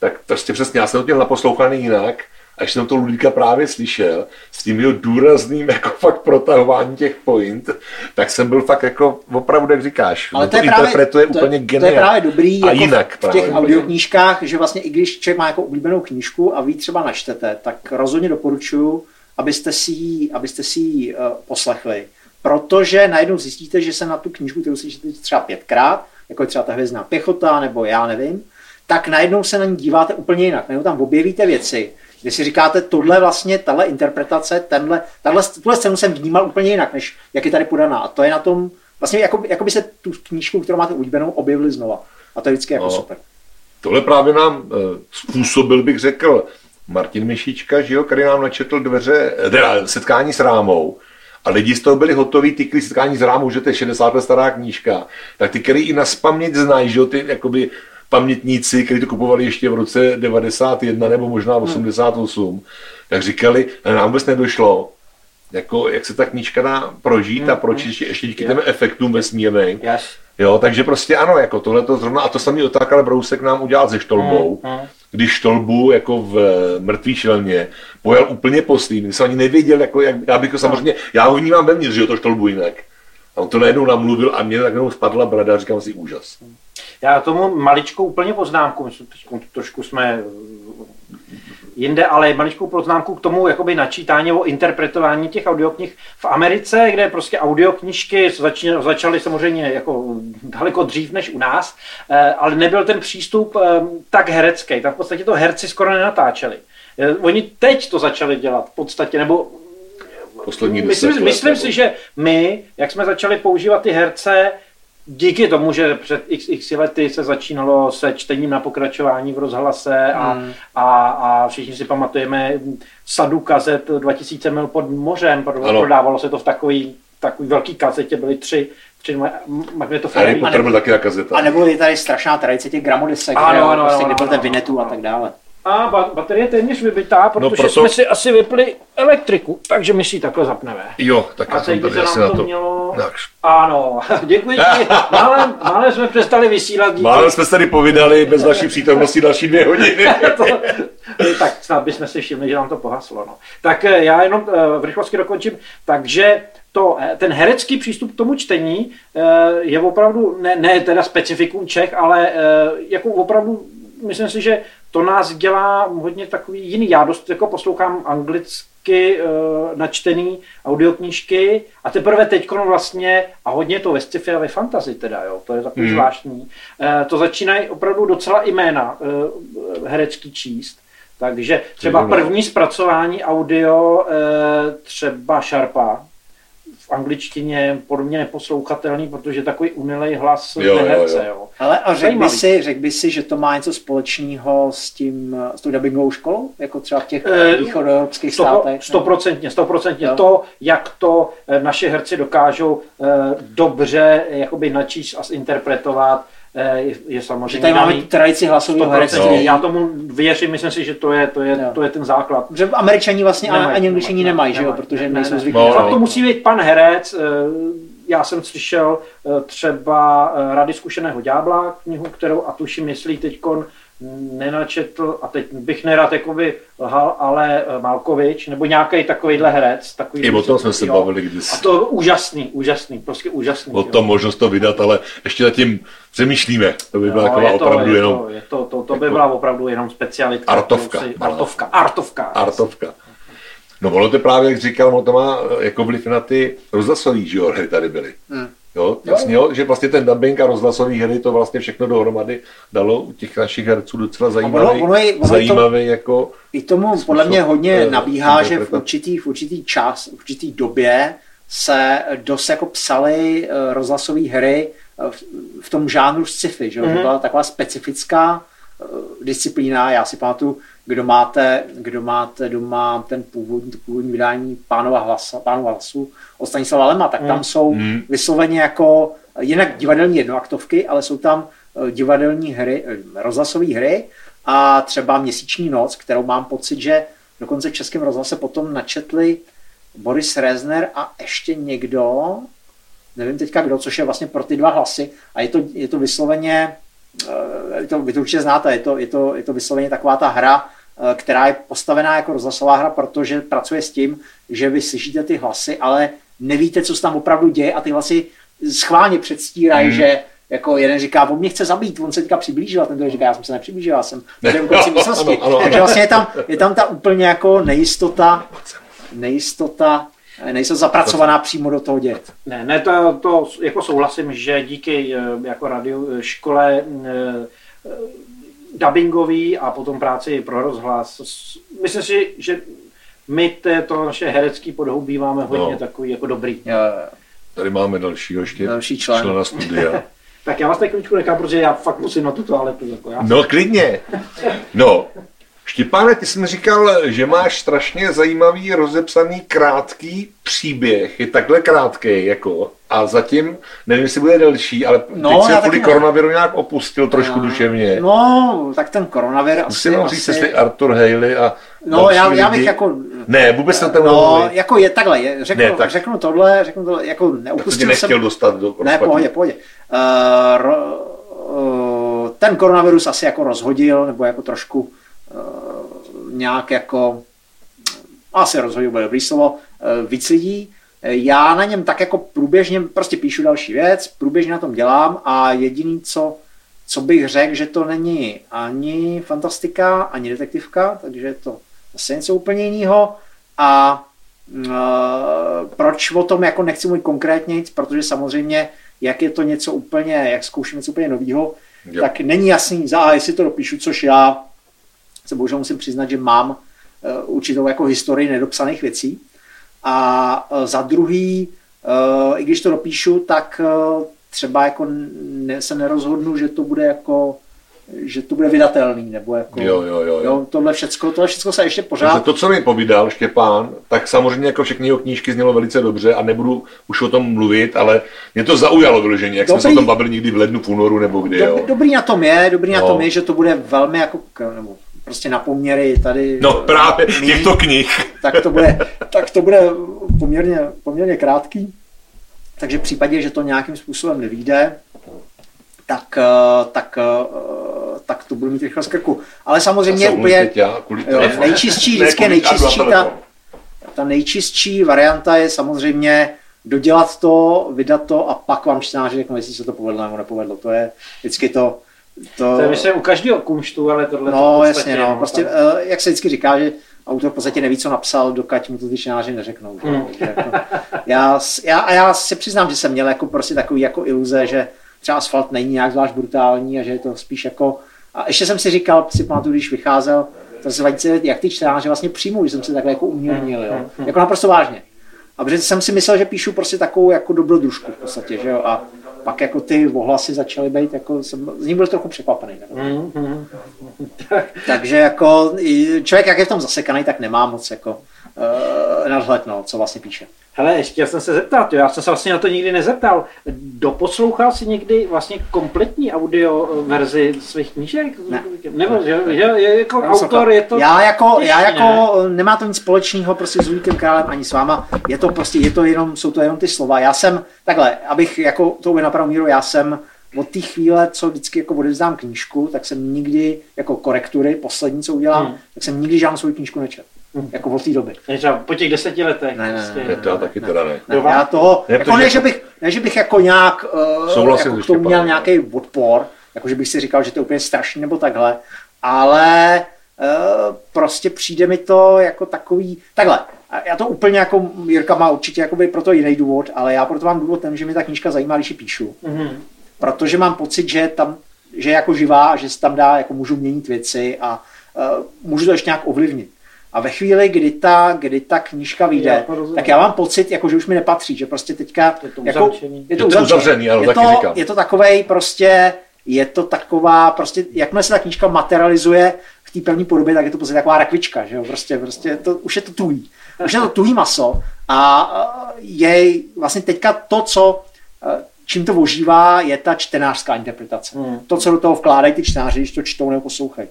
tak prostě přesně, já jsem to měl naposlouchaný jinak, a když jsem to Ludvíka právě slyšel, s tím jeho důrazným jako fakt protahování těch point, tak jsem byl fakt jako opravdu, jak říkáš, Ale to je právě, interpretuje to, úplně to je geniálně. právě dobrý A jako jinak v těch právě. audioknížkách, že vlastně i když člověk má jako oblíbenou knížku a vy třeba načtete, tak rozhodně doporučuji, abyste si ji, abyste si ji uh, poslechli. Protože najednou zjistíte, že se na tu knížku, kterou si čtete třeba pětkrát, jako je třeba ta hvězdná pěchota, nebo já nevím, tak najednou se na ní díváte úplně jinak. Najednou tam objevíte věci, kde si říkáte, tohle vlastně, tahle interpretace, tenhle, tahle, tuhle scénu jsem vnímal úplně jinak, než jak je tady podaná. A to je na tom, vlastně jako, jako by se tu knížku, kterou máte oblíbenou, objevili znova. A to je vždycky jako No. super. Tohle právě nám eh, způsobil, bych řekl, Martin Mišička, že jo, který nám načetl dveře, eh, teda setkání s rámou. A lidi z toho byli hotoví, ty, kteří setkání s rámou, že to je 60 let stará knížka, tak ty, který i na paměť znají, že jo, ty jakoby pamětníci, kteří to kupovali ještě v roce 91 nebo možná 88, tak říkali, "Ale nám vůbec nedošlo, jako, jak se ta knížka dá prožít a proč ještě, ještě díky těm efektům vesmírným. Yes. Jo, takže prostě ano, jako tohle to zrovna, a to samý Otakale Brousek nám udělal se Štolbou, Mm, mm. Když Štolbu jako v eh, mrtvý šelmě pojel úplně poslý, když jsem ani nevěděl, jako, jak, já bych to samozřejmě, já ho vnímám vevnitř, že jo, to Štolbu jinak. A on to najednou namluvil a mě najednou spadla brada a říkám si úžas. Já tomu maličkou úplně poznámku, myslím, teď trošku jsme jinde, ale maličkou poznámku k tomu jakoby načítání o interpretování těch audioknih v Americe, kde prostě audioknižky začaly samozřejmě jako daleko dřív než u nás, eh, ale nebyl ten přístup eh, tak herecký. Tam v podstatě to herci skoro nenatáčeli. Eh, oni teď to začali dělat v podstatě, nebo Poslední myslím, let, myslím nebo- si, že my, jak jsme začali používat ty herce, díky tomu, že před xx lety se začínalo se čtením na pokračování v rozhlase a, Hmm. a, a všichni si pamatujeme sadu kazet 2000 mil pod mořem, Ano. ano. prodávalo se to v takový, takový velký kazetě, byly tři, tři ma- magnetofony. Harry Potter byl taky na kazeta. A nebo je tady strašná tradice těch gramodesek, Ano, jo, ano, prostě, ano, kdy byl ano, ten ano, Vinetu a ano. tak dále. A ba- baterie je téměř vybitá, protože proto- jsme si asi vypli elektriku, takže my si ji takhle zapneme. Jo, tak A já jsem teď by se nám na to to. mělo... Tak. Ano, děkuji ti. Málem, málem jsme přestali vysílat. Díky. Málem jsme se tady povídali bez vaší přítomnosti další dvě hodiny. to, tak snad bychom si všimli, že nám to pohaslo. No. Tak eh, já jenom eh, v rychlosti dokončím. Takže to, eh, ten herecký přístup k tomu čtení je opravdu, ne, ne teda specifikum Čech, ale jako opravdu, myslím si, že to nás dělá hodně takový jiný. Já dost jako poslouchám anglicky eh, načtený audioknížky a teprve teď vlastně, a hodně to ve sci-fi a ve fantasy teda, jo, to je takový hmm. zvláštní, eh, to začínají opravdu docela jména eh, herecký číst. Takže třeba první zpracování audio třeba Sharpa v angličtině podobně neposlouchatelný, protože takový unilej hlas Jo, jo, herce, jo. jo. Ale a řekl by, si, řek by si, že to má něco společného s tím, s tou dubbingovou školou? Jako třeba v těch Eh, východoevropských státech? Stoprocentně, stoprocentně. Jo. To, jak to eh, naše herci dokážou eh, dobře jakoby načíst a zinterpretovat, eh, je, je Že samozřejmě tady máme tradici hlasového 100%. herectví. Já tomu věřím, myslím si, že to je, to je, Jo. to je ten základ. Že američani vlastně Nemají, ani angličani nemají, nemají, že jo, protože Ne, nejsou ne. zvyklí. No, na Fakt to musí být pan herec. eh, Já jsem slyšel eh, třeba Rady zkušeného ďábla, knihu, kterou a tuším, jestli ji teďkon nenačetl, a teď bych nerad jakoby lhal, ale eh, Malkovič, nebo nějaký takovýhle herec. Takový I o tom jsme se jo. bavili kdysi. A to úžasný, úžasný, prostě úžasný. O jo. tom možnost to vydat, ale ještě zatím přemýšlíme. To by byla No, taková je to, opravdu je jenom To, je to, to, to by jako- byla opravdu jenom specialitka. Artovka, Si, malá. artovka, artovka. artovka. No ono to právě, jak říkal, ono to má eh, jako vliv na ty rozhlasový, že jo, tady byly. Hmm. Jo, jasně, jo, že vlastně ten dubbing a rozhlasový hry to vlastně všechno dohromady dalo u těch našich herců docela zajímavý, ono- ono je- ono je to- zajímavý jako, I tomu Způsob, podle mě hodně eh, nabíhá, že v určitý, v určitý čas, v určitý době se dost jako psaly eh, rozhlasové hry eh, v, v tom žánru sci-fi, že jo? Mhm. To byla taková specifická disciplína. Já si pamatuju, kdo máte, kdo máte doma ten původní, to původní vydání Pánova, hlasa, Pánova hlasu od Stanislava Lema, tak tam Mhm. jsou Mhm. vysloveně jako jinak divadelní jednoaktovky, ale jsou tam eh, divadelní hry, eh, rozhlasové hry a třeba Měsíční noc, kterou mám pocit, že dokonce v Českém rozhlase potom načetli Boris Rezner a ještě někdo, nevím teďka kdo, což je vlastně pro ty dva hlasy a je to, je to vysloveně, eh, to, vy to určitě znáte, je to, je, to, je to vysloveně taková ta hra, která je postavená jako rozhlasová hra, protože pracuje s tím, že vy slyšíte ty hlasy, ale nevíte, co se tam opravdu děje a ty hlasy schválně předstírají, Hmm. že jako jeden říká, on mě chce zabít, on se teďka přiblížil a ten druhý říká, já jsem se nepřiblížil, já jsem tady u konci místnosti. Takže vlastně je tam, je tam ta úplně jako nejistota, nejistota, nejistota zapracovaná přímo do toho děje. Ne, ne, to, to jako souhlasím, že díky eh, jako radio eh, škole eh, eh, dubbingový a potom práci pro rozhlas. Myslím si, že my to naše herecký podhoubí máme hodně No. takový jako dobrý. tady máme dalšího ještě Další člen. člena studia. Tak já vás tady nechám, protože já fakt musím na tu toaletu. Jako já. No klidně. No, Štěpáne, ty jsi mi říkal, že máš strašně zajímavý, rozepsaný, krátký příběh. Je takhle krátký, jako. A zatím, nevím, jestli bude delší, ale No, teď se kvůli koronaviru nějak opustil trošku duševně. No, tak ten koronavir asi... Musím vám říct, jestli Arthur Haley a No, já, já bych lidi- jako... Ne, vůbec na to No, nemluvím. jako je takhle, je, řeknu, Ne, tak- řeknu tohle, řeknu tohle, jako tě neupustil nechtěl jsem... dostat do Ne, pohodě, pohodě. Uh, ro, uh, ten koronavirus asi jako rozhodil, nebo jako trošku nějak jako, asi rozhodil, bude dobrý slovo, uh, víc lidí. já na něm tak jako průběžně prostě píšu další věc, průběžně na tom dělám a jediný, co, co bych řekl, že to není ani fantastika, ani detektivka, takže je to zase něco úplně jiného. A uh, proč o tom jako nechci mluvit konkrétně, protože samozřejmě, jak je to něco úplně, jak zkouším něco úplně nového, tak není jasný, za jestli to dopíšu, což já se bohužel musím přiznat, že mám uh, určitou jako historii nedopsaných věcí. A uh, za druhý, uh, i když to dopíšu, tak třeba jako ne, se nerozhodnu, že to bude jako že to bude vydatelný, nebo jako, jo, jo, jo, jo. tohle všecko, tohle všecko se ještě pořád... Takže to, co mi povídal Štěpán, tak samozřejmě jako všechny jeho knížky znělo velice dobře a nebudu už o tom mluvit, ale mě to zaujalo vyloženě, jak dobrý, jsme se o tom bavili někdy v lednu, v únoru nebo kdy, dobrý, jo. Dobrý na tom je, dobrý no. na tom je, že to bude velmi jako, nebo prostě na poměry tady... No právě mý, těchto knih. Tak to bude, tak to bude poměrně, poměrně krátký. Takže v případě, že to nějakým způsobem nevíde, tak, eh, tak, eh, tak to budu mít rychle z krku. Ale samozřejmě úplně já, nejčistší, vždycky nejčistší, ta, ta nejčistší varianta je samozřejmě dodělat to, vydat to a pak vám čtenáři řeknou, jestli se to povedlo nebo nepovedlo. To je vždycky to, to, to je myslím u každého kumštu, ale tohle No to jasně, no. Prostě. Eh, jak se vždycky říká, že autor v podstatě neví, co napsal, dokud mu to ty čtenáři neřeknou. Že? Mm. Jako, já, já, a já se přiznám, že jsem měl jako prostě takový jako iluze, že třeba asfalt není nějak zvlášť brutální a že je to spíš jako... A ještě jsem si říkal, si pamatuju, když vycházel, to se jak ty čtenáři vlastně přijmou, že jsem se takhle jako umírnil, jo. Jako naprosto vážně. A protože jsem si myslel, že píšu prostě takovou jako dobrodružku v podstatě, že jo. A pak jako ty ohlasy začaly být, jako jsem z ní byl trochu překvapený. Mm-hmm. Takže jako člověk, jak je v tom zasekaný, tak nemá moc jako uh, nadhled, no, co vlastně píše. Hele, ještě jsem se zeptat, já jsem se vlastně na to nikdy nezeptal. Doposlouchal jsi někdy vlastně kompletní audio verzi svých knížek? Ne. Nebo, že, že, je jako ne, autor je to... Já jako, já jako ne? nemá to nic společného prostě s Luďkem Králem ani s váma. Je to prostě, je to jenom, jsou to jenom ty slova. Já jsem, takhle, abych jako to uvedl na pravou míru, já jsem od té chvíle, co vždycky jako odevzdám knížku, tak jsem nikdy, jako korektury, poslední, co udělám, hmm. tak jsem nikdy žádnou svou knížku nečetl. Hmm. Jako od té doby. Ne, po těch deseti letech. Ne, ne, ne, ne, to já taky teda ne. ne já toho, ne, jako ne, že bych, ne, že bych jako nějak uh, jako k tomu měl nějaký odpor, jako že bych si říkal, že to je úplně strašný nebo takhle, ale uh, prostě přijde mi to jako takový, takhle, já to úplně jako, Jirka má určitě jakoby pro to jiný důvod, ale já proto mám důvod ten, že mi ta knížka zajímá, když ji píšu. Mm-hmm. Protože mám pocit, že tam, že je jako živá a že se tam dá, jako můžu měnit věci a uh, můžu to ještě nějak ovlivnit. A ve chvíli, kdy ta, kdy ta knížka vyjde, tak já mám pocit, jako, že už mi nepatří, že prostě teďka... Je to jako, je to, je to uzavřený, ale je to, říkám. je to takovej prostě, je to taková, prostě, jakmile se ta knížka materializuje v té první podobě, tak je to prostě taková rakvička, že jo, prostě, prostě to, už je to tuhý. Už je to tuhý maso a je vlastně teďka to, co čím to ožívá, je ta čtenářská interpretace. Hmm. To, co do toho vkládají ty čtenáři, když to čtou nebo poslouchají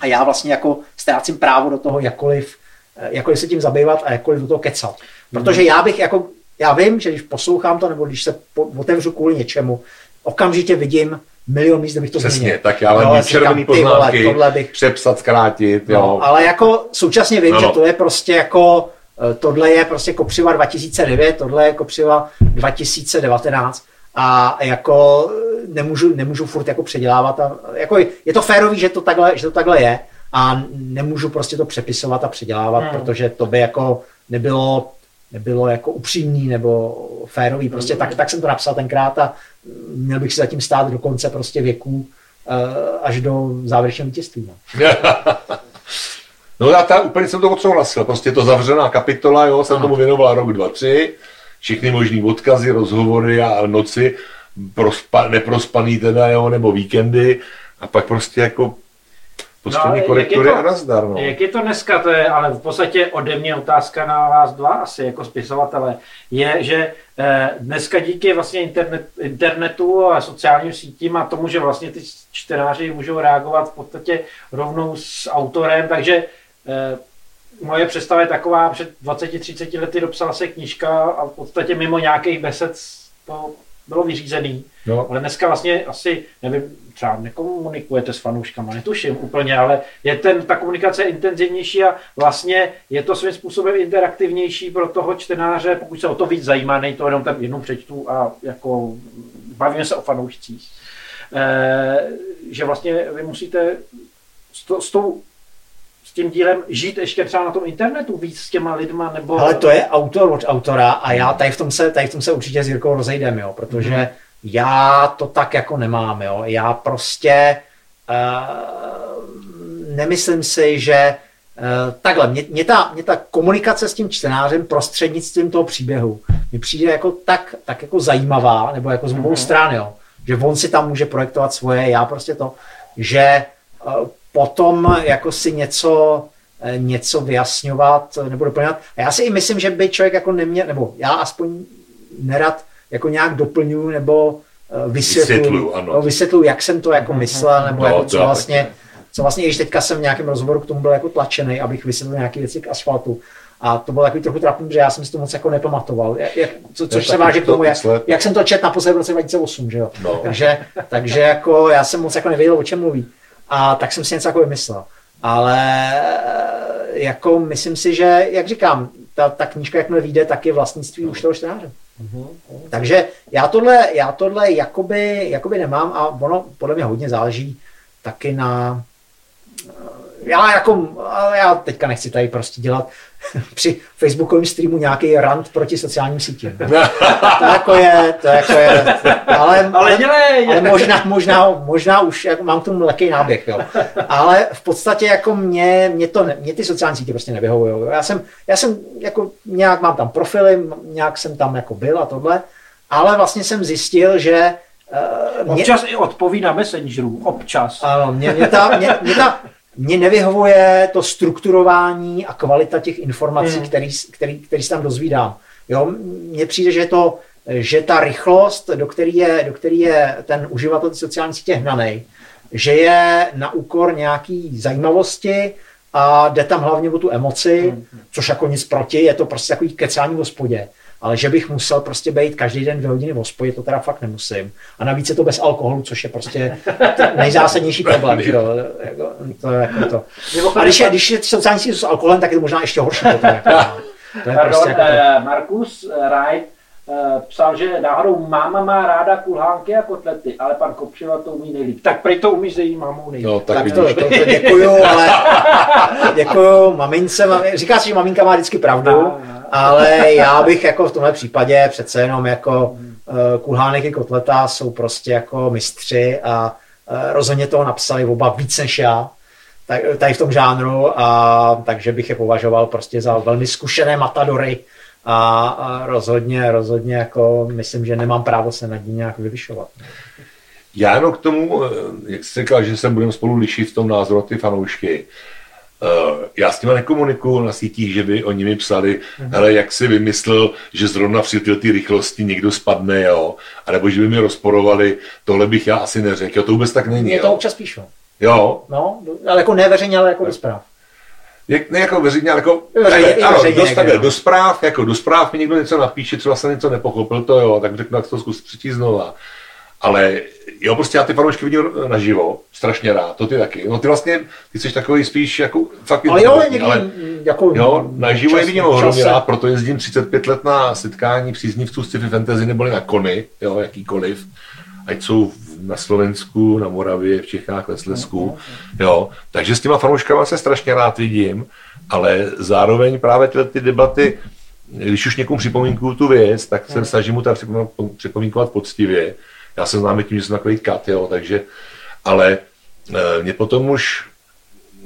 a já vlastně jako ztrácím právo do toho jakkoliv, eh, jakkoliv se tím zabývat a jakkoliv do toho kecat. Protože já bych jako, já vím, že když poslouchám to, nebo když se otevřu kvůli něčemu, okamžitě vidím milion míst, bych to Přesně, změnil. tak já mám červený poznámky, vole, bych... přepsat, zkrátit. Jo. No, ale jako současně vím, no, no. že to je prostě jako, eh, tohle je prostě kopřiva 2009, tohle je kopřiva 2019 a jako nemůžu, nemůžu furt jako předělávat. A, jako je to férový, že to, takhle, že to takhle je a nemůžu prostě to přepisovat a předělávat, hmm. protože to by jako nebylo, nebylo jako upřímný nebo férový. Prostě hmm. tak, tak jsem to napsal tenkrát a měl bych si zatím stát do konce prostě věků eh, až do závěrečného vítězství. No. no já ta, úplně jsem to odsouhlasil, prostě to zavřená kapitola, jo, jsem tomu věnoval rok, dva, tři, všechny možný odkazy, rozhovory a noci, prospa, neprospaný teda, jo, nebo víkendy a pak prostě jako poslední no, korektury to, a nazdar. No. Jak je to dneska, to je ale v podstatě ode mě otázka na vás dva asi jako spisovatele, je, že eh, dneska díky vlastně internet, internetu a sociálním sítím a tomu, že vlastně ty čtenáři můžou reagovat v podstatě rovnou s autorem, takže eh, moje představa je taková, před 20-30 lety dopsala se knížka a v podstatě mimo nějakých besed to bylo vyřízený. No. Ale dneska vlastně asi, nevím, třeba nekomunikujete s fanouškama, netuším úplně, ale je ten, ta komunikace intenzivnější a vlastně je to svým způsobem interaktivnější pro toho čtenáře, pokud se o to víc zajímá, nej to jenom tam jednou přečtu a jako bavíme se o fanoušcích. E, že vlastně vy musíte s, to, s tou tím dílem žít ještě třeba na tom internetu víc s těma lidma, nebo... Ale to je autor od autora a já tady v tom se, tady v tom se určitě s Jirkou rozejdem, jo, protože mm. já to tak jako nemám, jo. Já prostě uh, nemyslím si, že uh, takhle, mě, mě, ta, mě ta komunikace s tím čtenářem prostřednictvím toho příběhu mi přijde jako tak, tak jako zajímavá, nebo jako z mou mm. strany, jo, že on si tam může projektovat svoje, já prostě to, že uh, potom jako si něco, eh, něco vyjasňovat nebo doplňovat. A já si i myslím, že by člověk jako neměl, nebo já aspoň nerad jako nějak doplňuji nebo eh, vysvětluji, no, vysvětluji, jak jsem to jako myslel, nebo no, jako co vlastně, co vlastně, když teďka jsem v nějakém rozhovoru k tomu byl jako tlačený, abych vysvětlil nějaké věci k asfaltu. A to bylo takový trochu trapný, že já jsem si to moc jako nepamatoval. Jak, co, což se váží k tomu, jak, jak, jsem to četl naposledy v roce 2008, že jo. No. Takže, takže jako já jsem moc jako nevěděl, o čem mluví. A tak jsem si něco jako vymyslel. Ale eh, jako myslím si, že, jak říkám, ta, ta knížka, jakmile vyjde, tak je vlastnictví už toho čtenáře. Uh-huh. Takže já tohle, já tohle jakoby, jakoby nemám a ono podle mě hodně záleží taky na já jako, já teďka nechci tady prostě dělat při facebookovém streamu nějaký rant proti sociálním sítím. to jako je, to jako je, ale, ale, dělej, ale možná, možná, možná už jako mám k tomu lehký náběh, jo. Ale v podstatě jako mě, mě, to, mě ty sociální sítě prostě nevyhovují. Já jsem, já jsem jako nějak mám tam profily, nějak jsem tam jako byl a tohle, ale vlastně jsem zjistil, že Uh, mě, občas i odpoví na Messengeru, občas. Ano, mě, mě, ta, mě, mě, ta, mně nevyhovuje to strukturování a kvalita těch informací, mm. který, který, který si tam dozvídám. Jo, mně přijde, že to, že ta rychlost, do který je, do který je ten uživatel sociální sítě hnaný, že je na úkor nějaký zajímavosti a jde tam hlavně o tu emoci, mm. což jako nic proti, je to prostě takový kecání v hospodě ale že bych musel prostě být každý den dvě hodiny v hospodě, to teda fakt nemusím. A navíc je to bez alkoholu, což je prostě nejzásadnější problém. Že jo? Jako, to, jako to. A když je, když je sociální s alkoholem, tak je to možná ještě horší. Potom, jako, to je Pardon, prostě jako to. Eh, Markus Wright eh, psal, že náhodou máma má ráda kulhánky a kotlety, ale pan Kopřiva to umí nejlíp. Tak prý to umíš s její mámou nejlíp. No, tak, tak to, to, to, děkuju, ale děkuju mamince. Říká si, že maminka má vždycky pravdu. No, no ale já bych jako v tomhle případě přece jenom jako uh, kulhánek i kotleta jsou prostě jako mistři a uh, rozhodně toho napsali oba víc než já, tak, tady v tom žánru, a takže bych je považoval prostě za velmi zkušené matadory a, a rozhodně, rozhodně jako myslím, že nemám právo se nad ní nějak vyvyšovat. Já jenom k tomu, eh, jak jsi říkal, že se budeme spolu lišit v tom názoru ty fanoušky, Uh, já s nimi nekomunikuju na sítích, že by oni mi psali, mm-hmm. hele, jak si vymyslel, že zrovna při té rychlosti někdo spadne, jo, a nebo že by mi rozporovali, tohle bych já asi neřekl, jo, to vůbec tak není. Mě to občas píšu. Jo. No, ale jako neveřejně, ale jako do zpráv. Jak, ne jako veřejně, ale jako veřejně, ano, veřejně do, takhle, do zpráv, jako do zpráv mi někdo něco napíše, třeba jsem něco nepochopil, to jo, tak řeknu, tak to zkus přečíst znova. Ale jo, prostě já ty fanoušky vidím naživo, strašně rád, to ty taky. No ty vlastně, ty jsi takový spíš jako fakt ale jo, někdy, ale, jako jo, naživo je vidím ohromně rád, proto jezdím 35 let na setkání příznivců sci-fi fantasy neboli na kony, jo, jakýkoliv, ať jsou na Slovensku, na Moravě, v Čechách, ve Slesku, jo. Takže s těma fanouškama se strašně rád vidím, ale zároveň právě tyhle ty debaty, když už někomu připomínkuju tu věc, tak se snažím mu tak připomínkovat poctivě, já jsem známý tím, že jsem takový kat, jo, takže, ale e, mě potom už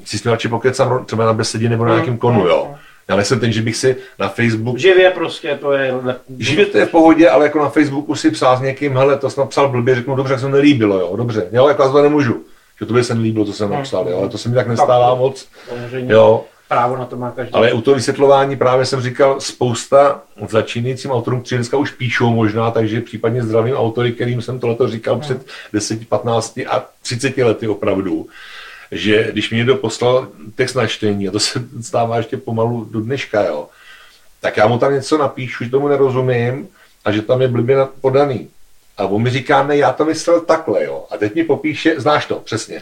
si jsme radši pokecám třeba na besedě nebo na nějakém konu, jo. Já nejsem ten, že bych si na Facebook... Živě prostě, to je... Živě to je v pohodě, ale jako na Facebooku si psal s někým, hele, to jsem napsal blbě, řeknu, dobře, jak se mi nelíbilo, jo, dobře, jo, jako já to nemůžu. Že to by se nelíbilo, co jsem napsal, jo, ale to se mi tak nestává moc, jo právo na to má každý. Ale u toho vysvětlování právě jsem říkal, spousta začínajícím autorům, kteří dneska už píšou možná, takže případně zdravím autory, kterým jsem tohleto říkal hmm. před 10, 15 a 30 lety opravdu, že když mi někdo poslal text na čtení, a to se stává ještě pomalu do dneška, jo, tak já mu tam něco napíšu, že tomu nerozumím a že tam je blbě podaný. A on mi říká, ne, já to myslel takhle, jo. A teď mi popíše, znáš to, přesně.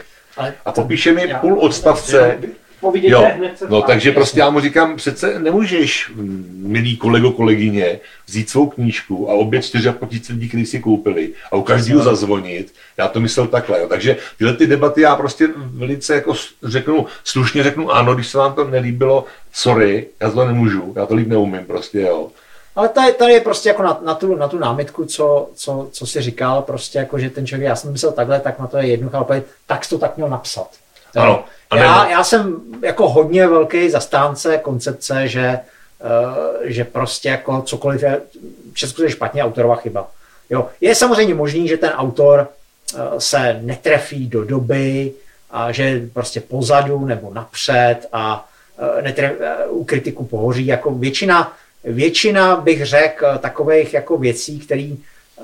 A popíše mi půl odstavce, Povídejte, Jo, hned se no takže prostě já mu říkám, přece nemůžeš, mm, milý kolego, kolegyně, vzít svou knížku a obě čtyři a půl tisíce lidí, kteří si koupili a u každého zazvonit. Já to myslel takhle. Jo. Takže tyhle ty debaty já prostě velice jako řeknu, slušně řeknu ano, když se vám to nelíbilo, sorry, já to nemůžu, já to líp neumím prostě, jo. Ale tady, tady je prostě jako na, na, tu, na tu námitku, co, co, co jsi říkal, prostě jako, že ten člověk, já jsem myslel takhle, tak na to je jednoduché, ale tak jsi to tak měl napsat. Ano. A Já, já jsem jako hodně velký zastánce koncepce, že, uh, že prostě jako cokoliv je, Česku je špatně autorová chyba. Jo. Je samozřejmě možný, že ten autor uh, se netrefí do doby, a že prostě pozadu nebo napřed a uh, netref, u kritiku pohoří. Jako většina, většina bych řekl takových jako věcí, které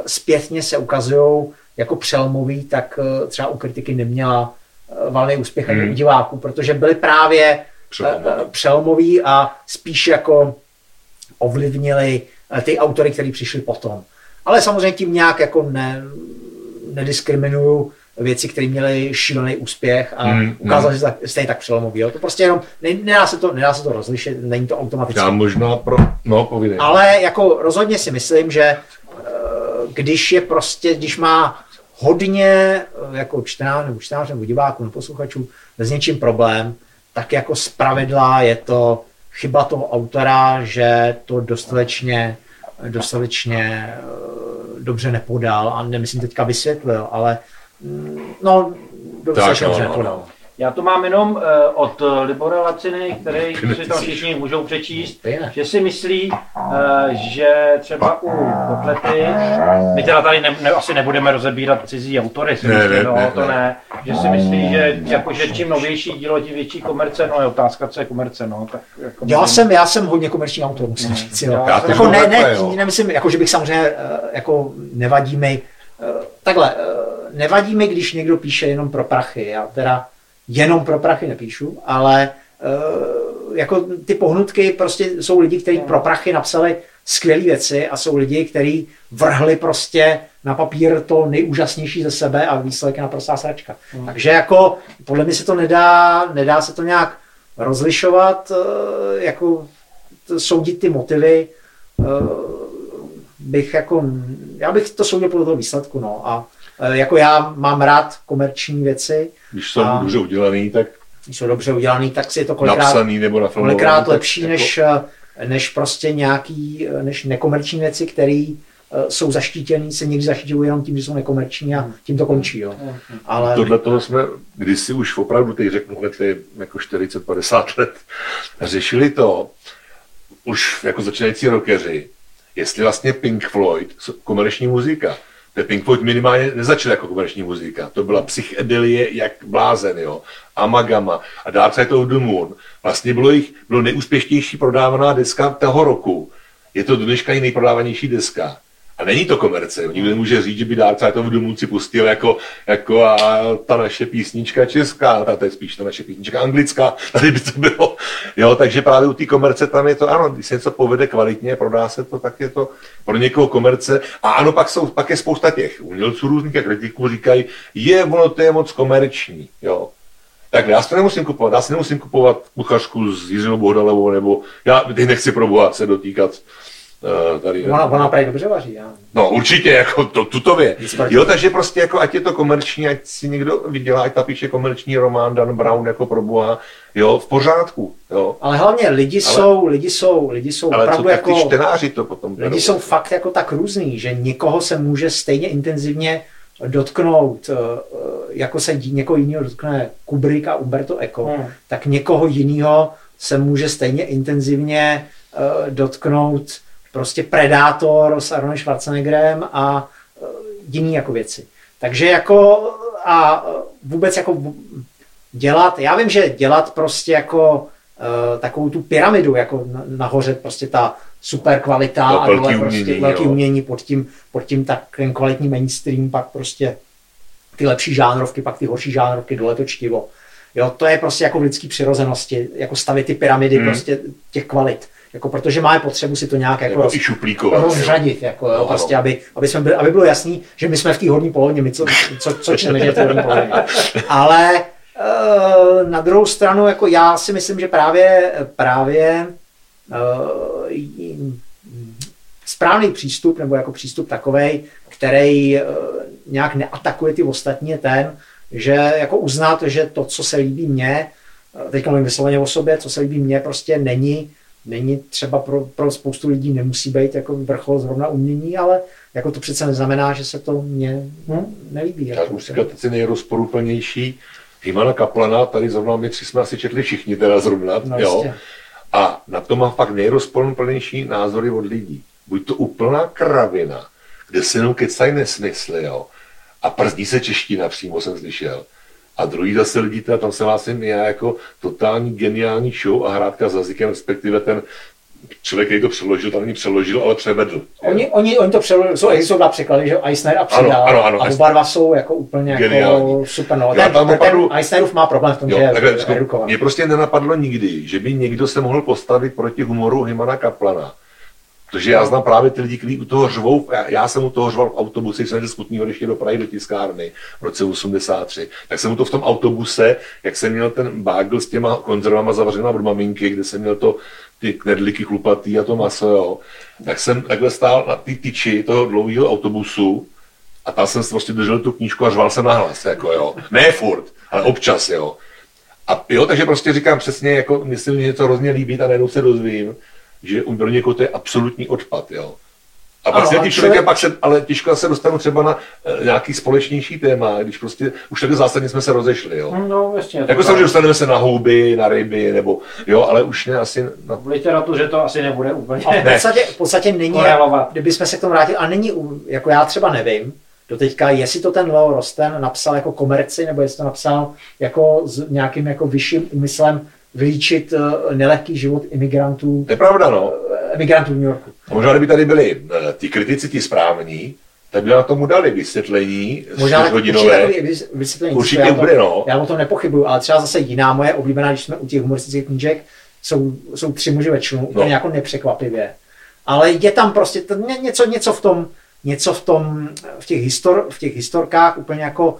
zpětně se ukazují jako přelomový, tak třeba u kritiky neměla valný úspěch ani u diváků, protože byly právě Přelomový. eh, přelomový a spíš jako ovlivnili eh, ty autory, kteří přišli potom. Ale samozřejmě tím nějak jako ne, nediskriminuju věci, které měly šílený úspěch a Hmm, ukázalo se tak, stejně tak přelomový. Jo. To prostě jenom, ne, nedá, se to, nedá se to rozlišit, není to automaticky. Já možná pro, no povídej. Ale jako rozhodně si myslím, že eh, když je prostě, když má hodně eh, jako čtenář nebo čtenář nebo diváků nebo posluchačů s něčím problém, tak jako zpravidla je to chyba toho autora, že to dostatečně, dostatečně eh, dobře nepodal a nemyslím teďka vysvětlil, ale mm, no, dostatečně no, dobře no, nepodal. Já to mám jenom eh, od eh, Libora Laciny, který si tam všichni můžou přečíst, že si myslí, eh, že třeba u kotlety, my teda tady ne, ne, asi nebudeme rozebírat cizí autory, si Ne, myslím, ne, no, ne, to ne. ne, že si myslí, že, jako, že čím novější dílo, tím větší komerce, no je otázka, co je komerce, no. Tak, jako, Já jsem, já jsem hodně komerční autor, musím říct. Jo. Já Já to jako ne, ne, jo. nemyslím, jako, že bych samozřejmě, jako nevadí mi, takhle, nevadí mi, když někdo píše jenom pro prachy, já teda jenom pro prachy nepíšu, ale eh, jako ty pohnutky prostě jsou lidi, kteří pro prachy napsali skvělé věci a jsou lidi, kteří vrhli prostě na papír to nejúžasnější ze sebe a výsledek je naprostá sračka. Takže jako podle mě se to nedá, nedá se to nějak rozlišovat, eh, jako soudit ty motivy, eh, bych jako, já bych to soudil podle toho výsledku, no a jako já mám rád komerční věci, Když jsou A- dobře udělaný, tak když jsou dobře udělaný, tak si je to kolikrát, napsaný nebo kolikrát lepší jako- než, eh, než prostě nějaký, eh, než nekomerční věci, které jsou zaštítěný, se někdy zaštítějí jenom tím, že jsou nekomerční a tím to končí, jo. Ale Tohle toho jsme kdysi už opravdu, teď řeknu je jako 40-50 let, řešili to už jako začínající rockeři, jestli vlastně Pink Floyd komerční muzika. Pink Floyd minimálně nezačal jako komerční muzika. To byla psychedelie jak blázen, jo. Amagama a Dark Side of the Moon. Vlastně bylo jich, bylo nejúspěšnější prodávaná deska toho roku. Je to dneška i nejprodávanější deska. A není to komerce. Nikdo nemůže říct, že by of the Moon si pustil jako, jako a ta naše písnička česká, ta to je spíš ta naše písnička anglická, tady by to bylo. Jo, takže právě u té komerce tam je to, ano, když se něco povede kvalitně, prodá se to, tak je to pro někoho komerce. A ano, pak, jsou, pak je spousta těch umělců různých a kritiků říkají, je, ono to je moc komerční, jo. Tak já si to nemusím kupovat, já si nemusím kupovat kuchařku s Jiřinou Bohdalevou, nebo já teď nechci pro boha se dotýkat tady. ona, ona právě dobře vaří, já. No určitě, jako to, tutově. Jo, takže prostě jako, ať je to komerční, ať si někdo vydělá, ať napíše komerční román Dan Brown jako pro boha, jo, v pořádku, jo. Ale hlavně lidi Ale- jsou, lidi jsou, lidi jsou Ale co opravdu tak ty jako... čtenáři to potom Lidi jsou fakt jako tak různý, že někoho se může stejně intenzivně dotknout, eh, jako se někoho jiného dotkne Kubrick a Umberto Eco, Hmm. tak někoho jiného se může stejně intenzivně eh, dotknout prostě Predátor s Arnoldem Schwarzeneggerem a eh, jiný jako věci. Takže jako a vůbec jako dělat, já vím, že dělat prostě jako uh, takovou tu pyramidu, jako na, nahoře prostě ta super kvalita To a dole prostě umění, velký jo. umění, pod tím, pod tím tak ten kvalitní mainstream, pak prostě ty lepší žánrovky, pak ty horší žánrovky, dole to čtivo. Jo, to je prostě jako v lidský přirozenosti, jako stavět ty pyramidy Hmm. prostě těch kvalit. Jako protože máme potřebu si to nějak jako, Jako roz, rozřadit, jako, No, prostě, ano. aby, aby, jsme byli, aby bylo jasný, že my jsme v té horní polovině, my co, co, co je v té horní polovině. Ale eh, na druhou stranu, jako já si myslím, že právě, právě j- správný přístup, nebo jako přístup takovej, který eh, nějak neatakuje ty ostatní, je ten, že jako uznat, že to, co se líbí mně, teďka mluvím vysloveně o sobě, co se líbí mně, prostě není, není třeba pro, pro spoustu lidí nemusí být jako vrchol zrovna umění, ale jako to přece neznamená, že se to mně hm, nelíbí. Já Jako, už říkal, teď nejrozporuplnější Himana Kaplana, tady zrovna my tři jsme asi četli všichni teda zrovna, No, jo. jistě. A na to má fakt nejrozporuplnější názory od lidí. Buď to úplná kravina, kde se jenom kecají nesmysly, jo. A przdí se čeština, přímo jsem slyšel. A druhý zase lidi, tam se vlastně já jako totální geniální show a hrádka s jazykem, respektive ten člověk, který to přeložil, tam není přeložil, ale převedl. Oni, oni, oni to přeložili, jsou, existují dva překlady, že Eisner a Přidal. Ano, ano, ano. a oba dva jsou jako úplně jako Geniální. super. No. Já Ten, tam ten, opravdu- ten Eisnerův má problém v tom, Jo, že takhle, je redukovaný. mě prostě nenapadlo nikdy, že by někdo se mohl postavit proti humoru Himana Kaplana. Protože já znám právě ty lidi, kteří u toho řvou, já, já jsem u toho řval v autobuse, když jsem z Kutního ještě do Prahy do tiskárny v roce 83, tak jsem mu to v tom autobuse, jak jsem měl ten bágl s těma konzervama zavřenýma od maminky, kde jsem měl to, ty knedlíky chlupatý a to maso, jo, tak jsem takhle stál na té tyči toho dlouhého autobusu a tam jsem prostě držel tu knížku a řval jsem nahlas, jako jo. Ne furt, ale občas, jo. A jo, takže prostě říkám přesně, jako myslím, že něco hrozně líbí a najednou se dozvím, že u pro někoho to je absolutní odpad, jo. A pak Ano, se ti člověk- člověk, pak se, ale těžko se dostanu třeba na eh, nějaký společnější téma, když prostě už takhle zásadně jsme se rozešli, jo. No, jasně. Jako samozřejmě dostaneme se na houby, na ryby, nebo jo, ale už ne asi na... V literatuře to asi nebude úplně. A v podstatě, v podstatě není, Korelovat. kdybychom se k tomu vrátili, a není, u- jako já třeba nevím, do teďka, jestli to ten Leo Rosten napsal jako komerci, nebo jestli to napsal jako s nějakým jako vyšším úmyslem vylíčit uh, nelehký život imigrantů, To je pravda, no. eh, emigrantů v New Yorku. A možná, kdyby tady byli eh, ty kritici, ti správní, tak by na tomu dali vysvětlení Možná tak určitě vysvětlení. Určitě já, to, bude, no. já o tom nepochybuju, ale třeba zase jiná moje oblíbená, když jsme u těch humoristických knížek, jsou, jsou tři muži ve člunu, úplně No. jako nepřekvapivě. Ale je tam prostě to, ně- něco, něco v tom, něco v tom, v těch, histor, v těch historkách úplně jako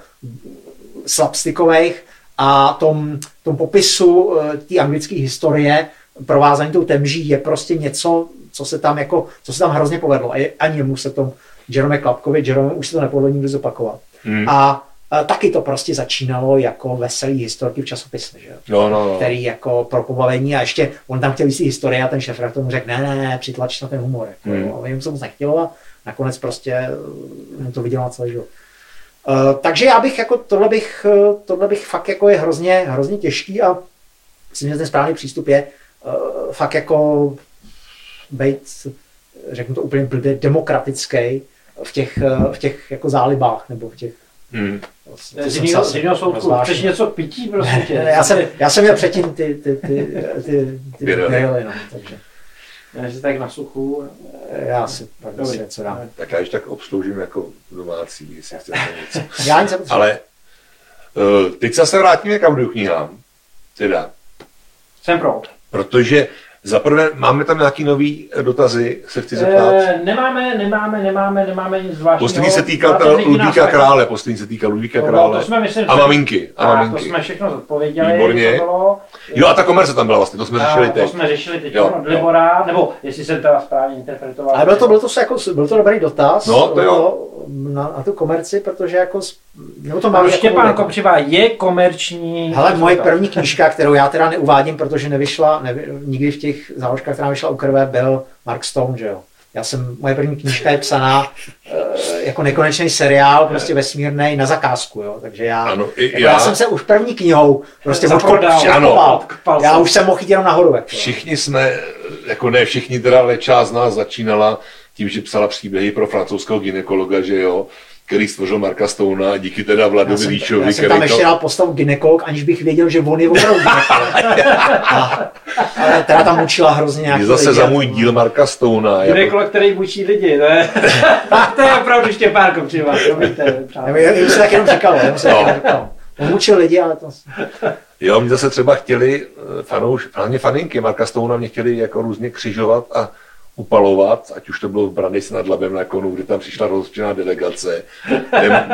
slapstickových a tom, tom popisu eh, té anglické historie provázání tou temží je prostě něco, co se tam jako, co se tam hrozně povedlo. A je, ani jemu se tom Jerome Klapkovi, Jerome už se to nepovedlo nikdy zopakovat. Hmm. A, a taky to prostě začínalo jako veselý historky v časopise, že? No, no, no. který jako pro pobavení a ještě on tam chtěl víc historie a ten šéf tomu řekl, ne, ne, ne, přitlač na ten humor. Jako, Hmm. hmm. jim se moc nechtělo a nakonec prostě eh, mu to vydělal celý život. Uh, takže já bych jako tohle bych, eh, tohle bych fakt jako je hrozně, hrozně těžký a myslím, že ten správný přístup je uh, fakt jako být, řeknu to úplně blbě, demokratický v těch, eh, v těch jako zálibách nebo v těch Hmm. to Z jiného, z soudku, chceš něco pití, prosím tě? Ne, ne, já, jsem, já jsem měl předtím ty, ty, ty, ty, ty Birely. birely, no, takže Já si tak na suchu. já si pak Dobrý. něco dám. Tak já ještě tak obsloužím jako domácí, jestli chcete něco. Já nic. Ale uh, teď se zase vrátíme k audioknihám. Teda, Jsem pro. protože za prvé máme tam nějaký nový dotazy, se chci zeptat. E, nemáme, nemáme, nemáme, nemáme nic zvláštního. Poslední se lidi Ludvíka? Krále, poslední se týkal Ludvíka No, Krále. to jsme, myslím, a maminky. A Tak, maminky. to jsme všechno zodpověděli. Výborně. To bylo. Jo, a ta komerce tam byla vlastně, to jsme řešili teď. To jsme řešili teď Jo, od Libora, nebo jestli jsem teda správně interpretoval. Ale byl to, byl to, jako, byl to dobrý dotaz No, to jo. na, na, tu komerci, protože jako, nebo to mám Štěpán jako, Kopřivá je komerční. Hele, moje první knížka, kterou já teda neuvádím, protože nevyšla nevy, nikdy v těch záložkách, která vyšla u krve, byl Mark Stone, že jo. Já jsem, moje první knížka je psaná e, jako nekonečný seriál, prostě vesmírný na zakázku, jo. Takže já, Ano, i jako já. já. jsem se už první knihou prostě Ano, odkopal Já už jsem mohl jít jenom nahoru. Jako. Všichni jsme, jako ne všichni teda, ale část z nás začínala tím, že psala příběhy pro francouzského ginekologa, že jo, který stvořil Marka Stouna a díky teda Já Vladovi Líčovi, já jsem který tam to... ještě dal postavu ginekolog, aniž bych věděl, že on je opravdu ale teda tam učila hrozně nějaký Je zase lidi za můj díl Marka Stouna. Já, Ginekolog, který bučí lidi, to je, to je opravdu to víte, Nebo přátelé. já- já jsem tak jenom se No. tak jenom říkal. On učil lidi, ale to... Jo, mě zase třeba chtěli, eh, fanouš, hlavně faninky Marka Stouna mě chtěli jako různě křižovat a upalovat, ať už to bylo v Branici nad Labem na konu, kde tam přišla rozčená delegace.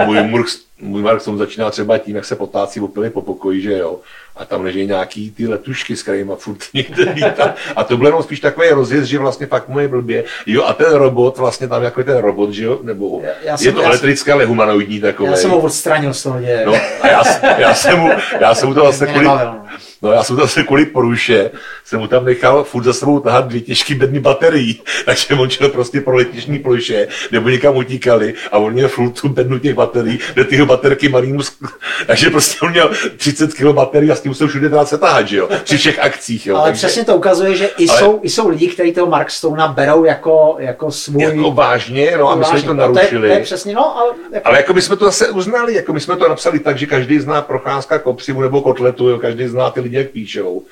Můj, Mark, můj Mark začíná třeba tím, jak se potácí opily po pokoji, že jo. A tam leží nějaký ty letušky, s kterými furt někde lítá. A to bylo jenom spíš takový rozjezd, že vlastně fakt mu je blbě. Jo, a ten robot, vlastně tam jako ten robot, že jo, nebo Já- já je jsem- to já elektrický, ale humanoidní takový. Já jsem ho odstranil z toho děje. No, a já, já, jsem mu, já jsem mu to zase Mě kvůli, no. no, já jsem mu zase kvůli poruše, jsem mu tam nechal furt za sebou tahat dvě těžké bedny baterií, takže on šel prostě pro letišní ploše, nebo někam utíkali a on měl furt tu bednu těch baterií, kde ty baterky malý mu, sk- takže prostě on měl 30 kg baterií a s tím musel všude dát se tahat, že jo, při všech akcích, jo. Ale takže, přesně to ukazuje, že i, Ale- jsou, i jsou lidi, kteří toho Mark Stona berou jako, jako svůj... jako vážně, no a my jsme to No, To je, narušili. to je přesně, no, ale, jako, Ale jako my jsme to zase uznali, jako my jsme to napsali tak, že každý zná procházka kopřivu nebo kotletu, jo, každý zná ty lidi, jak píšou.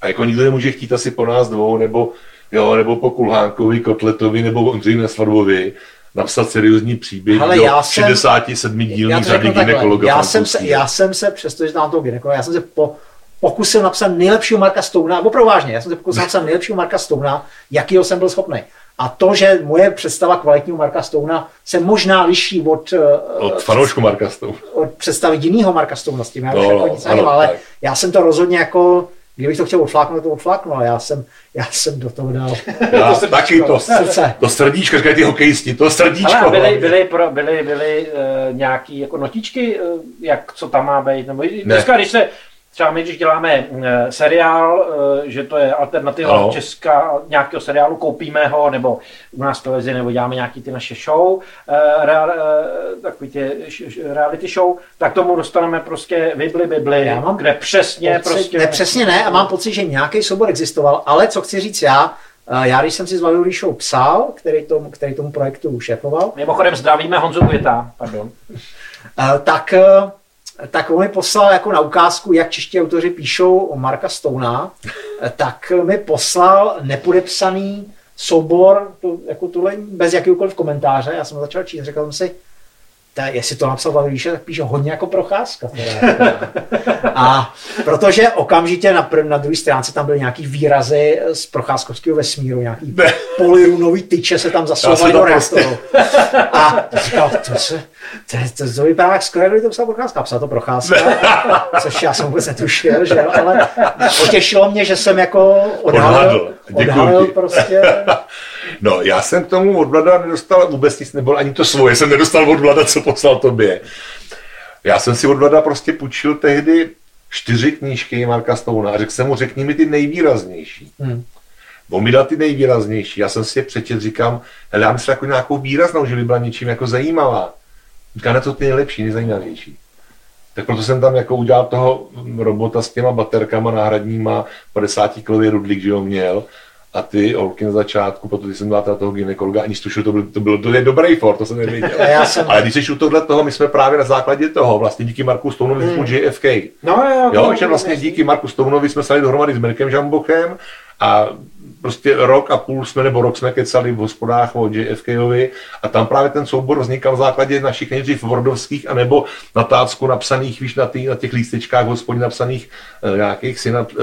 A jako nikdo nemůže chtít asi po nás dvou, nebo, jo, nebo po Kulhánkovi, Kotletovi, nebo Ondřeji Nesvadbovi napsat seriózní příběh Hele, do já jsem- 67 dílný já to řady gynekologa já jsem, se, já jsem se, přestože znám toho gynekologa, já jsem se po, pokusil napsat nejlepšího Marka Stouna, opravdu vážně, já jsem se pokusil napsat nejlepšího Marka Stouna, jakýho jsem byl schopný. A to, že moje představa kvalitního Marka Stouna se možná liší od, eh, Od fanoušku Marka Stou. od představy jiného Marka Stouna, s tím já No, jako no, nic ano, nevím, ale tak. já jsem to rozhodně jako, kdybych to chtěl odfláknout, to odfláknu, ale já jsem, já jsem do toho dal Já taky to, srdce. to srdíčko, říkají ty hokejisti, to srdíčko. Ale byly, byly, pro, byly, byly uh, nějaký jako notičky, uh, jak co tam má být, nebo i dneska, když se třeba my, když děláme uh, seriál, uh, že to je alternativa Ano. česká nějakého seriálu, koupíme ho, nebo u nás v televizi, nebo děláme nějaký ty naše show, uh, real, takový ty reality show, tak tomu dostaneme prostě Bibli, Bibli, Já mám kde přesně Pocit, prostě... Ne, přesně ne a mám pocit, že nějaký soubor existoval, ale co chci říct já, eh, já když jsem si s Vladou Líšou psal, který tomu, který tomu projektu šéfoval, Mimochodem zdravíme Honzu Květa, pardon. eh, tak, eh, tak on mi poslal jako na ukázku, jak čeští autoři píšou o Marka Stouna, tak mi poslal nepodepsaný soubor, to, jako tuhle, bez jakýkoliv komentáře, já jsem začal číst, řekl jsem si, ta, jestli to napsal Vladimír Líše, tak píše hodně jako procházka. Teda. A protože okamžitě na, prv, na druhé stránce tam byly nějaký výrazy z procházkovského vesmíru, nějaký Ne. polyrunový tyče se tam zasouvaly do prostě-. A říkal, to, se, to, to, to vypadá jak skoro, kdyby to psal procházka. Psal to procházka, což já jsem vůbec netušil, že jo, ale potěšilo mě, že jsem jako odhalil, odhalil prostě No, já jsem k tomu od Vlada nedostal vůbec nic, nebo ani to svoje jsem nedostal od Vlada, co poslal tobě. Já jsem si od Vlada prostě půjčil tehdy čtyři knížky Marka Stouna a řekl jsem mu, řekni mi ty nejvýraznější. Hmm. On mi dal ty nejvýraznější. Já jsem si je přečet, říkám, hele, já myslím jako nějakou výraznou, že by byla něčím jako zajímavá. Říká, ne, to ty nejlepší, nejzajímavější. Tak proto jsem tam jako udělal toho robota s těma baterkama náhradníma, 50 kg rudlík, že ho měl. A ty holky na začátku, protože jsem dala teda toho gynekologa, ani tušil, to bylo, to bylo to je dobrý for, to jsem nevěděl. Já jsem- Ale když jsi u tohle toho, my jsme právě na základě toho, vlastně díky Marku Stounovi hmm. JFK. No jo, Jo, že vlastně díky Marku Stounovi jsme stali dohromady s Mirkem Žambochem a prostě rok a půl jsme, nebo rok jsme kecali v hospodách o JFKovi a tam právě ten soubor vznikal v základě našich nejdřív wordovských anebo na tácku napsaných, víš, na, tý, na těch lístečkách v hospodě napsaných uh, nějakých synap, uh,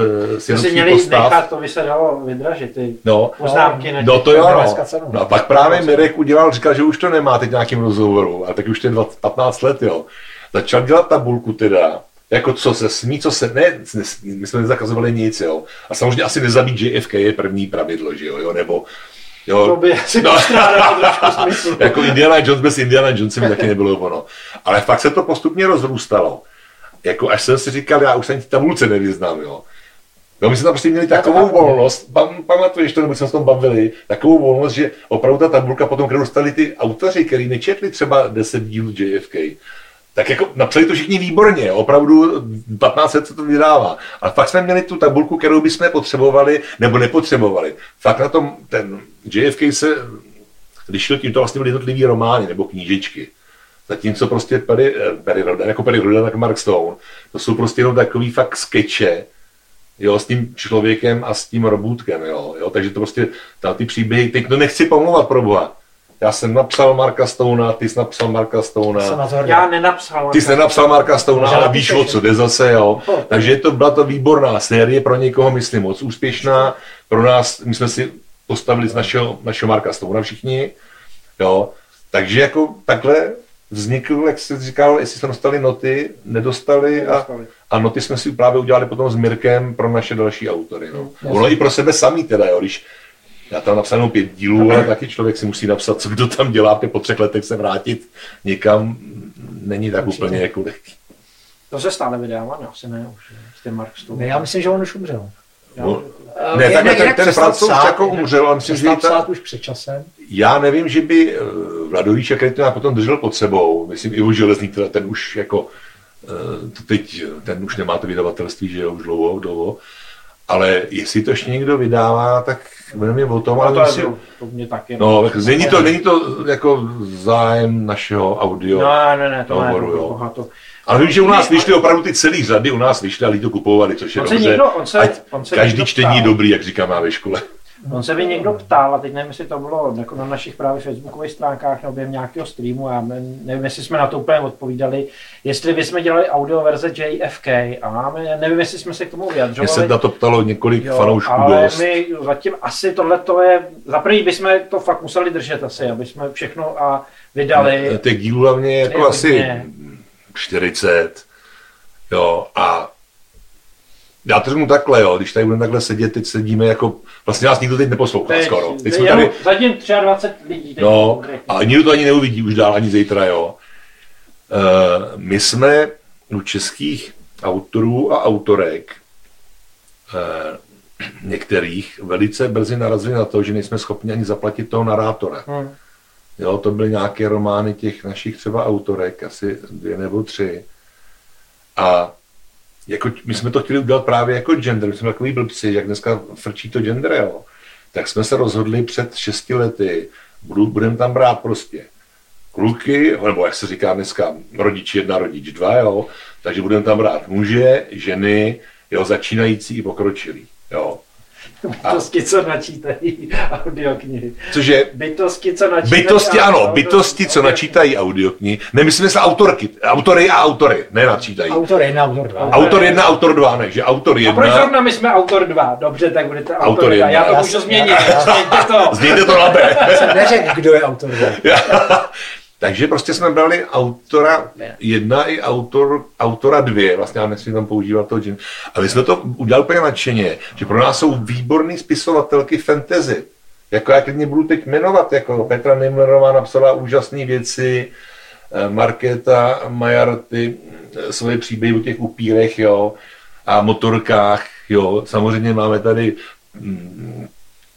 To si měli postav. nechat, to by se dalo vydražit, ty No, poznámky na No to jo, no. no. a pak právě Mirek udělal, říkal, že už to nemá teď nějakým rozhovoru, a tak už to je 20, 15 let, jo. Začal dělat tabulku teda, jako co se smí, co se, ne, my jsme nezakazovali nic, jo. A samozřejmě asi nezabít JFK je první pravidlo, že jo, jo nebo Jo, To by asi no, trošku jako Indiana Jones bez Indiana Jonesa mi taky nebylo ono. Ale fakt se to postupně rozrůstalo. Jako až jsem si říkal, já už se ani v tabulce nevyznám, jo. No, my jsme tam prostě měli takovou volnost, pam, pamatuješ to, nebo jsme se tom bavili, takovou volnost, že opravdu ta tabulka potom, kterou dostali ty autoři, kteří nečetli třeba 10 dílů JFK, tak jako napsali to všichni výborně, opravdu 15 let se to vydává. Ale fakt jsme měli tu tabulku, kterou bychom potřebovali nebo nepotřebovali. Fakt na tom ten JFK se lišil tím, to vlastně byly jednotlivý romány nebo knížičky. Zatímco prostě Perry, eh, Perry Rodan, jako Perry Rodan, tak Mark Stone, to jsou prostě jenom takový fakt skeče, jo, s tím člověkem a s tím robůtkem, jo, jo, takže to prostě, tam ty příběhy, teď to nechci pomluvat pro boha, Já jsem napsal Marka Stouna, ty jsi napsal Marka Jsem na Stouna. Já nenapsal. Ty jsi nenapsal Marka Stouna, ale víš, o co jde zase, jo. No. Takže je to, byla to výborná série, pro někoho, myslím, moc úspěšná. Pro nás, my jsme si postavili z našeho, našeho Marka Stouna všichni, jo. Takže jako takhle vznikl, jak jsi říkal, jestli jsme dostali noty, nedostali a, Nedostali. a noty jsme si právě udělali potom s Mirkem pro naše další autory. No. Ono i pro sebe samý teda, jo, když já tam napsal jenom pět dílů, ale taky člověk si musí napsat, co kdo tam dělá, po třech letech se vrátit někam není tak Určitě. úplně jako lehký. To se stále vydává, ne, asi ne, už s tím Mark Stone. Ne, já myslím, že on už umřel. Já- No, Eh, Ne, takhle ten- jinak ten přestal Francouz psát, jako umřel, ale myslím, že přestal i ta- psát už před časem. Já nevím, že by eh, Vladovíš, který to potom držel pod sebou, myslím Ivo Železný, teda ten už jako, eh, to teď, ten už nemá to vydavatelství, že jo, už dlouho, dlouho, ale jestli to ještě někdo vydává, tak mě o tom, No, ale to, je, myslím, to, to mě taky. no, tak není to, není to jako zájem našeho audio. No, ne, ne, to No, ne, to, jo. to, to, Ale vím, že u nás vyšly opravdu ty celý řady, u nás vyšly a lidi to kupovali, což je On se dobře. někdo- on se- on se každý někdo čtení je dobrý, jak říkám já ve škole. On se by někdo ptal, a teď nevím, jestli to bylo jako na našich právě facebookových stránkách nebo během nějakého streamu, já ne- nevím, jestli jsme na to úplně odpovídali, jestli bychom dělali audio verze JFK a máme, nevím, jestli jsme se k tomu Mě vyjadřovali. se na to ptalo několik Jo, fanoušků ale dost. my zatím asi tohle to je, za první bychom to fakt museli držet asi, aby jsme všechno a vydali. Těch dílů hlavně je jako asi hodně. 40. Jo, a já to řeknu takhle, jo, když tady budeme takhle sedět, teď sedíme jako, vlastně nás nikdo teď neposlouchá Teď, skoro. Teď jsme tady, Zatím 23 lidí. teď no, konkrétně. a nikdo to ani neuvidí už dál, ani zítra, jo. Uh, my jsme u českých autorů a autorek uh, některých velice brzy narazili na to, že nejsme schopni ani zaplatit toho narátora. Hm. Jo, to byly nějaké romány těch našich třeba autorek, asi dvě nebo tři. A jako, my jsme to chtěli udělat právě jako gender, my jsme takový blbci, jak dneska frčí to gender, jo. Tak jsme se rozhodli před šesti lety, budu, budeme tam brát prostě kluky, nebo jak se říká dneska, rodič jedna, rodič dva, jo. Takže budeme tam brát muže, ženy, jo, začínající i pokročilí, jo. Bytosti, co načítají audioknihy. Cože Bytosti, co načítají Bytosti, ano, audio- bytosti, co načítají audioknihy. Nemyslíme se autorky, autory a autory, ne načítají. Autor jedna, autor dva. Autor jedna, autor dva, ne, že autor A proč jedna, zrovna my jsme autor 2? Dobře, tak budete autor, Autor 2. jedna. Já to můžu změnit. Změňte to. změňte to na B. Jsem neřekl, kdo je autor dva. Takže prostě jsme brali autora jedna i autor, autora dvě, vlastně já nesmím tam používat to gin. A my jsme to udělali úplně nadšeně, že pro nás jsou výborné spisovatelky fantasy. Jako já klidně budu teď jmenovat, jako Petra Neymlerová napsala úžasné věci, eh, Markéta Majarty eh, svoje příběhy o těch upírech, jo, a motorkách, jo. Samozřejmě máme tady mm,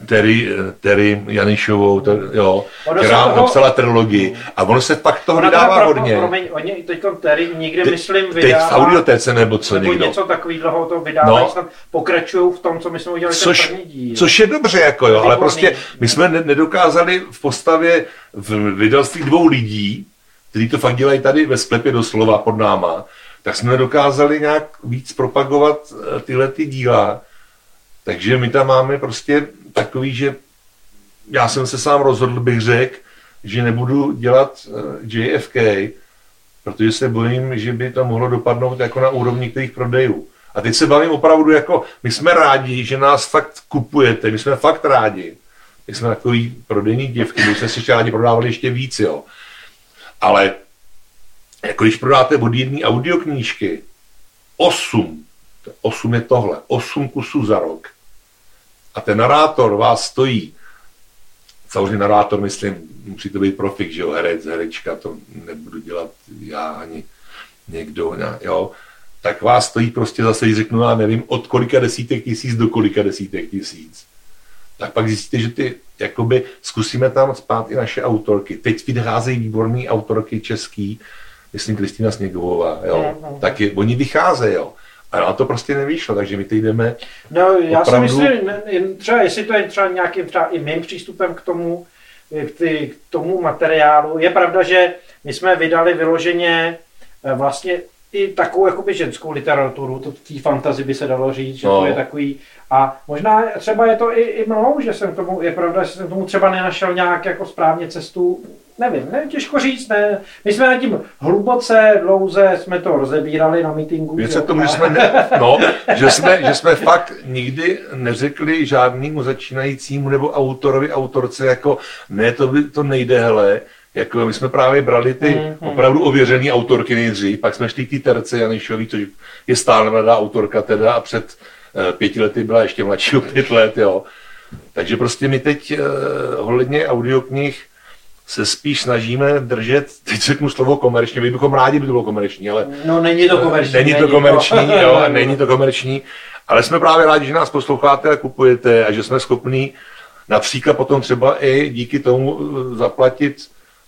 Terry, eh, Terry Janišovou, ter, jo, Ono která toho- napsala trilogii. A ono se pak toho teda vydává pro- hodně. Promiň, oni teď Terry někde, Te- myslím, Teď vydává... v audiotéce nebo co nebo někdo. něco takového to vydávají, No. snad pokračují v tom, co my jsme udělali Což, ten první díl. což je dobře, jako jo, ale prostě my jsme ne- nedokázali v postavě v vydalství dvou lidí, kteří to fakt dělají tady ve sklepě doslova pod náma, tak jsme nedokázali nějak víc propagovat eh, tyhle ty díla. Takže my tam máme prostě takový, že já jsem se sám rozhodl, bych řekl, že nebudu dělat eh, JFK, protože se bojím, že by to mohlo dopadnout jako na úrovni některých prodejů. A teď se bavím opravdu jako, my jsme rádi, že nás fakt kupujete, my jsme fakt rádi. My jsme takový prodejní děvky, my jsme si ještě rádi prodávali ještě víc, jo. Ale jako když prodáte od jedné audioknížky osm, osm je tohle, osm kusů za rok, a ten narátor vás stojí, samozřejmě narátor, myslím, musí to být profik, že jo, herec, herečka, to nebudu dělat já ani někdo, ne, jo, tak vás stojí prostě zase, když řeknu, já nevím, od kolika desítek tisíc do kolika desítek tisíc. Tak pak zjistíte, že ty, jakoby, zkusíme tam spát i naše autorky. Teď vycházejí výborné autorky český, myslím Kristýna Sněgovová, jo, Mhm. tak je, oni vycházejí, jo. A to prostě nevyšlo, takže my teď jdeme No, já Opravdu? si myslím, ne- třeba jestli to je třeba nějakým třeba i mým přístupem k tomu, k, ty, k tomu materiálu. Je pravda, že my jsme vydali vyloženě eh, vlastně i takovou jakoby ženskou literaturu, to té fantazy by se dalo říct, že No. to je takový, a možná třeba je to i, i mnou, že jsem k tomu, je pravda, že jsem k tomu třeba nenašel nějak jako správně cestu, nevím, ne, těžko říct, ne. My jsme nad tím hluboce, dlouze jsme to rozebírali na meetingu. Věc tomu, že jsme, ne, no, že, jsme, že jsme fakt nikdy neřekli žádnému začínajícímu nebo autorovi, autorce, jako ne, to, by, to nejde, hele, jako my jsme právě brali ty Mhm. opravdu ověřené autorky nejdřív, pak jsme šli k té terce Janišový, což je stále mladá autorka teda a před eh, pěti lety byla ještě mladší o pět let, jo. Takže prostě my teď eh, ohledně audioknih se spíš snažíme držet, teď řeknu slovo komerčně, my bychom rádi, by to bylo komerční, ale No není to komerční. Není to komerční, jo, a není to komerční, ale jsme právě rádi, že nás posloucháte a kupujete a že jsme schopní například potom třeba i díky tomu eh, zaplatit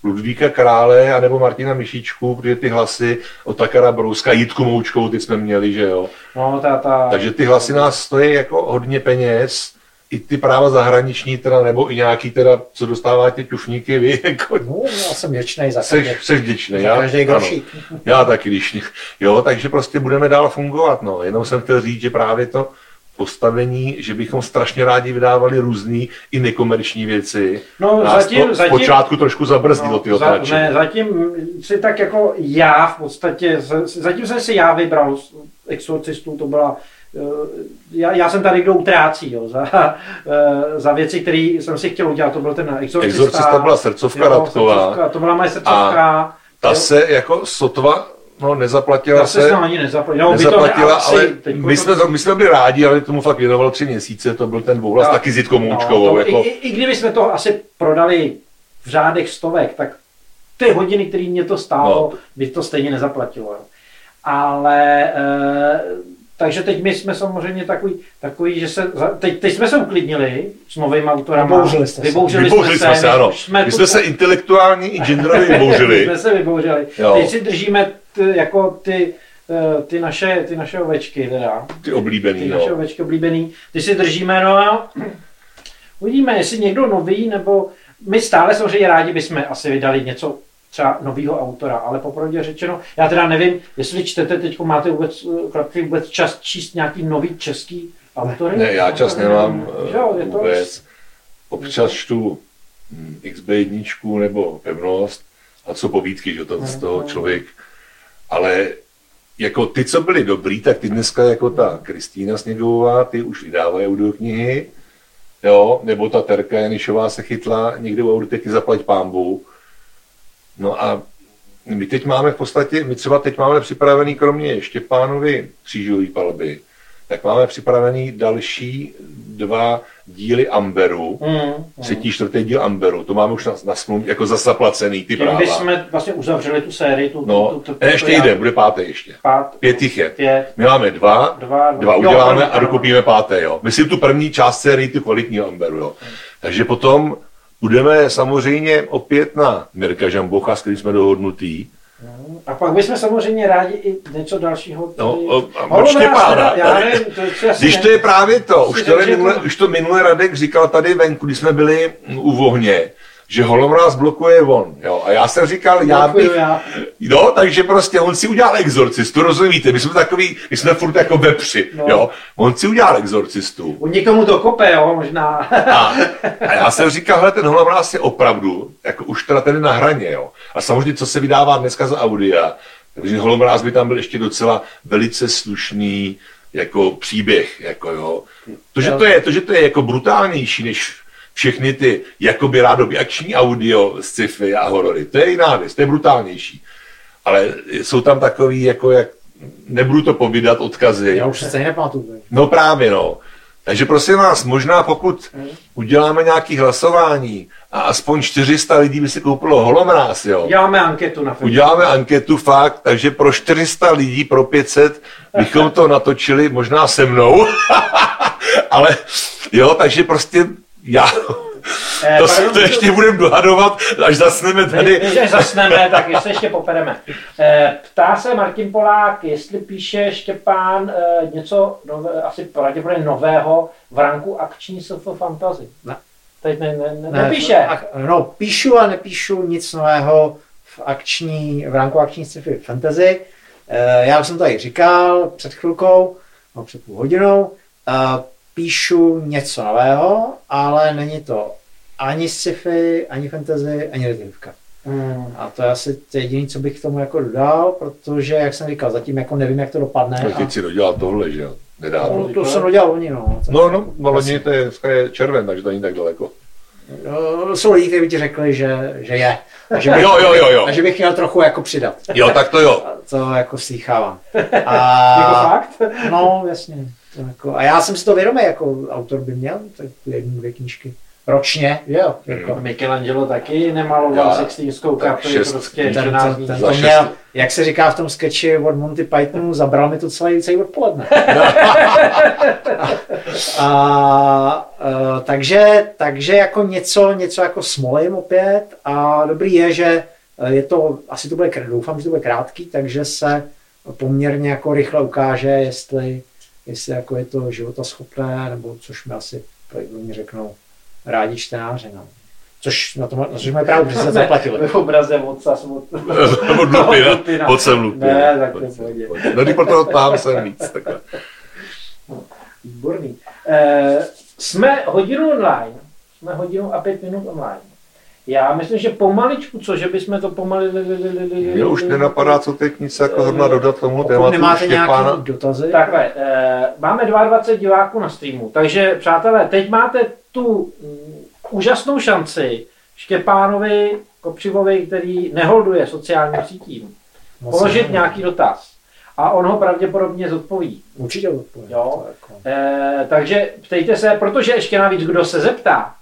Ludvíka Krále anebo Martina Myšíčku, protože ty hlasy od Takara Brouska, Jitku Moučkou, ty jsme měli, že jo. No, ta, ta, Takže ty hlasy nás stojí jako hodně peněz, i ty práva zahraniční teda, nebo i nějaký teda, co dostáváte ťufníky vy, jako No, já jsem věčnej za každý, seš vděčný, za já? každý Ano. Já taky, když... Jo, takže prostě budeme dál fungovat, no. Jenom jsem chtěl říct, že právě to postavení, že bychom strašně rádi vydávali různé i nekomerční věci. No, Nás zatím- to zatím- zpočátku trošku zabrzdilo ty No, za, otáčení. ne, zatím si tak jako já v podstatě, zatím jsem si já vybral z exorcistů, to byla, eh, já, já jsem tady, kdo utrácí, jo, za, eh, za věci, které jsem si chtěl udělat, to byl ten exorcista. Exorcista byla srdcovka Radková. srdcovka, to byla moje srdcovka. Ta jo. se jako sotva, no nezaplatila Ta se se, ani nezaplatila. No, to nezaplatila, asi- ale teď my to- jsme, my jsme byli rádi, ale tomu fakt věnoval tři měsíce, to byl ten dvouhlas, Tak. taky s Jitkou No, Moučkovou. to, jako, i, i, I kdyby jsme to asi prodali v řádech stovek, tak ty hodiny, které mě to stálo, No. by to stejně nezaplatilo. Ale e, takže teď my jsme samozřejmě takový, takový že se, teď, teď jsme se uklidnili s novými autorama. Vybouřili jste se. Vybouřili, Vybouřili jsme se, ano. Jsme My tu- jsme se intelektuálně i genderově my vybouřili. jsme se vybouřili. Jo. Teď si držíme ty, jako ty, eh, ty, naše, ty naše ovečky teda Ty oblíbený, ty naše no. ovečky oblíbený, ty si držíme, no a uvidíme, jestli někdo nový, nebo my stále samozřejmě rádi bychom asi vydali něco třeba nového autora, ale popravdě řečeno, já teda nevím, jestli čtete, teď máte vůbec, eh, chlapci, vůbec čas číst nějaký nový český autory? Ne, já čas nemám jo, je eh, to, vůbec. Občas čtu hm, XB1 nebo pevnost a co povídky, že to z toho Mhm. člověk. Ale jako ty, co byly dobrý, tak ty dneska jako ta Kristýna Sněgová, ty už vydávají audioknihy, jo, nebo ta Terka Janišová se chytla někde u audioteky zaplať pámbu. No a my teď máme v podstatě, my třeba teď máme připravený kromě Štěpánovi křížové palby, tak máme připravený další dva díly Amberu, Mm, mm. třetí, čtvrtý díl Amberu, to máme už na, na smluv, jako za zaplacený ty práva. bychom vlastně uzavřeli tu sérii. Tu, No, tu, tu, tu, ještě jeden, bude pátý ještě. Pát, Pět jich je. pět, My máme dva, dva, dva Jo, uděláme první, a dokupíme páté, jo. Myslím tu první část sérii, tu kvalitní Amberu, jo. Takže potom budeme samozřejmě opět na Mirka Žambocha, s kterým jsme dohodnutý. A pak bychom samozřejmě rádi i něco dalšího. No, o, a od Štěpána. Já nevím, to, Když to je právě to, už to, minule, už to minule Radek říkal tady venku, když jsme byli u vohně, že holomráz blokuje on. Jo. A já jsem říkal, já bych, já. No, takže prostě on si udělal exorcistu, rozumíte? My jsme takový, my jsme furt jako vepři, No. jo. On si udělal exorcistu. U někomu to kope, jo, možná. A, a já jsem říkal, hele, ten holomráz je opravdu, jako už teda tady na hraně, jo. A samozřejmě, co se vydává dneska za audia, takže holomráz by tam byl ještě docela velice slušný, jako příběh, jako jo. To, že to je, to, že to je jako brutálnější než všechny ty jakoby rádoby akční audio, sci-fi a horory, to je jiná věc, to je brutálnější. Ale jsou tam takový, jako jak, nebudu to povídat, odkazy. Já už se nepamatuju. No právě, no. Takže prosím vás, možná pokud uděláme nějaké hlasování a aspoň 400 lidí by si koupilo holomráz, jo. Děláme anketu na Facebooku. Uděláme anketu fakt, takže pro 400 lidí, pro 500 bychom to natočili možná se mnou. Ale jo, takže prostě já, Eh, to, pardon, to ještě budeme dohadovat, až zasneme tady. Než než zasneme, tak ještě ještě popereme. Eh, Ptá se Martin Polák, jestli píše Štěpán eh, něco nové, asi pravděpodobně nového v ranku akční sci-fi fantasy. Ne. Teď ne, ne, ne, nepíše. ak- No, píšu a nepíšu nic nového v akční, v ranku akční sci-fi fantasy. Eh, Já už jsem to tady říkal před chvilkou, no před půl hodinou, eh, píšu něco nového, ale není to ani sci-fi, ani fantasy, ani detektivka. Hmm. A to je asi to jediné, co bych k tomu jako dodal, protože, jak jsem říkal, zatím jako nevím, jak to dopadne. Ale A, teď si dodělal tohle, že jo? Nedávno. no, to jsem dodělal oni, no. No, no, no, loni to je, dneska je červen, takže to není tak daleko. No, Jsou lidi, kteří by ti řekli, že, že je. A že, bych, Jo, jo, jo, jo. a že bych měl trochu jako přidat. Jo, tak to jo. A to jako slýchávám. A, Jako fakt? No, jasně. To jako, a já jsem si to vědomý, jako autor by měl tak jednu, dvě knížky. Ročně, jo. Jako, Michelangelo taky nemaloval Tak kapli, šest- prostě ten, ten, 14 ten, to měl, jak se říká v tom sketchi od Monty Pythonu, zabral mi to celý, celý odpoledne. a, uh, takže, takže jako něco, něco jako smolím opět. A dobrý je, že eh, je to, asi to bude, doufám, že to bude krátký, takže se poměrně jako rychle ukáže, jestli, jestli jako je to životaschopné, nebo což mi asi mi řeknou rádi čtenáři. No. Což na tom, na což mají právě, protože se zaplatili. V obraze moca smut. Nebo dlupina. Lupina. Pojď sem lupina. Ne, tak to pohodě. No, když proto tam jsem víc. Takhle. Výborný. Eh, jsme hodinu online, jsme hodinu a pět minut online. Já myslím, že pomaličku, cože bychom to pomali... Mně už nenapadá, co teď nic jako zrovna dodat tomu Pokud tématu nemáte Štěpána. nějaké dotazy, Takhle, eh, máme 22 diváků na streamu, takže přátelé, teď máte tu mm, úžasnou šanci Štěpánovi Kopřivovi, který neholduje sociálním sítím, moc položit nevím. nějaký dotaz. A on ho pravděpodobně zodpoví. Určitě odpovím. Jo. Jako- Eh, takže ptejte se, protože ještě navíc, kdo se zeptá,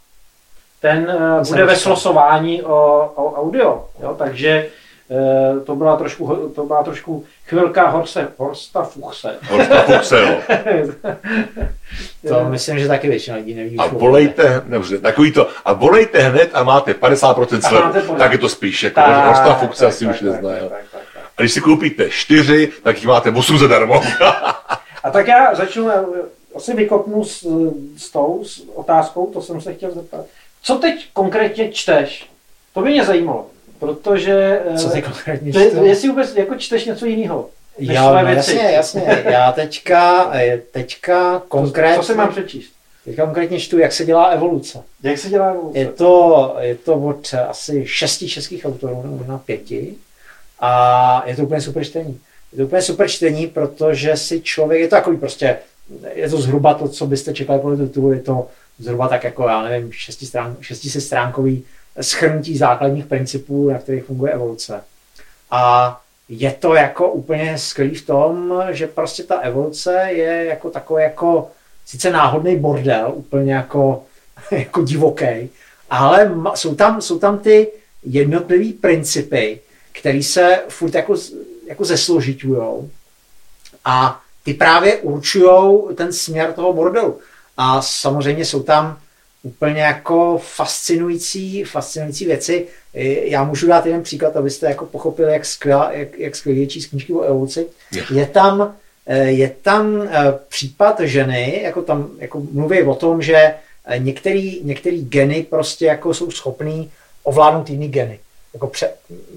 ten se bude ve slosování o, o audio. Jo? Takže eh, to byla trošku, to byla trošku chvilka Horse, Horsta Fuchse. Horsta Fuchse, jo. To myslím, že taky většina lidí neví. A volejte, dobře, takový to, a volejte hned a máte 50% A slevu. Tak je to spíš jako Tak, Horsta Fuchse tak, asi tak, už tak, nezná, tak, jo. tak, tak, tak. A když si koupíte čtyři, tak jich máte 8 zadarmo. A tak já začnu, eh, asi vykopnu s, s tou s otázkou, to jsem se chtěl zeptat. Co teď konkrétně čteš? To by mě zajímalo, protože... eh, Co ty konkrétně čtu? jestli vůbec jako čteš něco jiného. své no, věci. jasně, jasně. Já teďka, eh, teďka konkrétně, Co, co si mám přečíst? teďka konkrétně čtu, jak se dělá evoluce. Jak se dělá evoluce? Je to, je to od asi šesti českých autorů, nebo možná pěti. A je to úplně super čtení. Je to úplně super čtení, protože si člověk, je to takový prostě, je to zhruba to, co byste čekali podle titulu, je to zhruba tak jako, já nevím, šestistrán, šestistránkový schrnutí základních principů, na kterých funguje evoluce. A je to jako úplně skvělý v tom, že prostě ta evoluce je jako takový jako sice náhodný bordel, úplně jako, jako divoký, ale jsou tam, jsou tam ty jednotlivé principy, které se furt jako, jako zesložitujou a ty právě určují ten směr toho bordelu. A samozřejmě jsou tam úplně jako fascinující, fascinující věci. Já můžu dát jeden příklad, abyste jako pochopili, jak, skvělá, jak, jak skvělý je číst knížky o evoluci. Je tam, e, je tam e, případ ženy, jako tam jako mluví o tom, že e, některý, některý geny prostě jako jsou schopný ovládnout jiný geny, jako pře,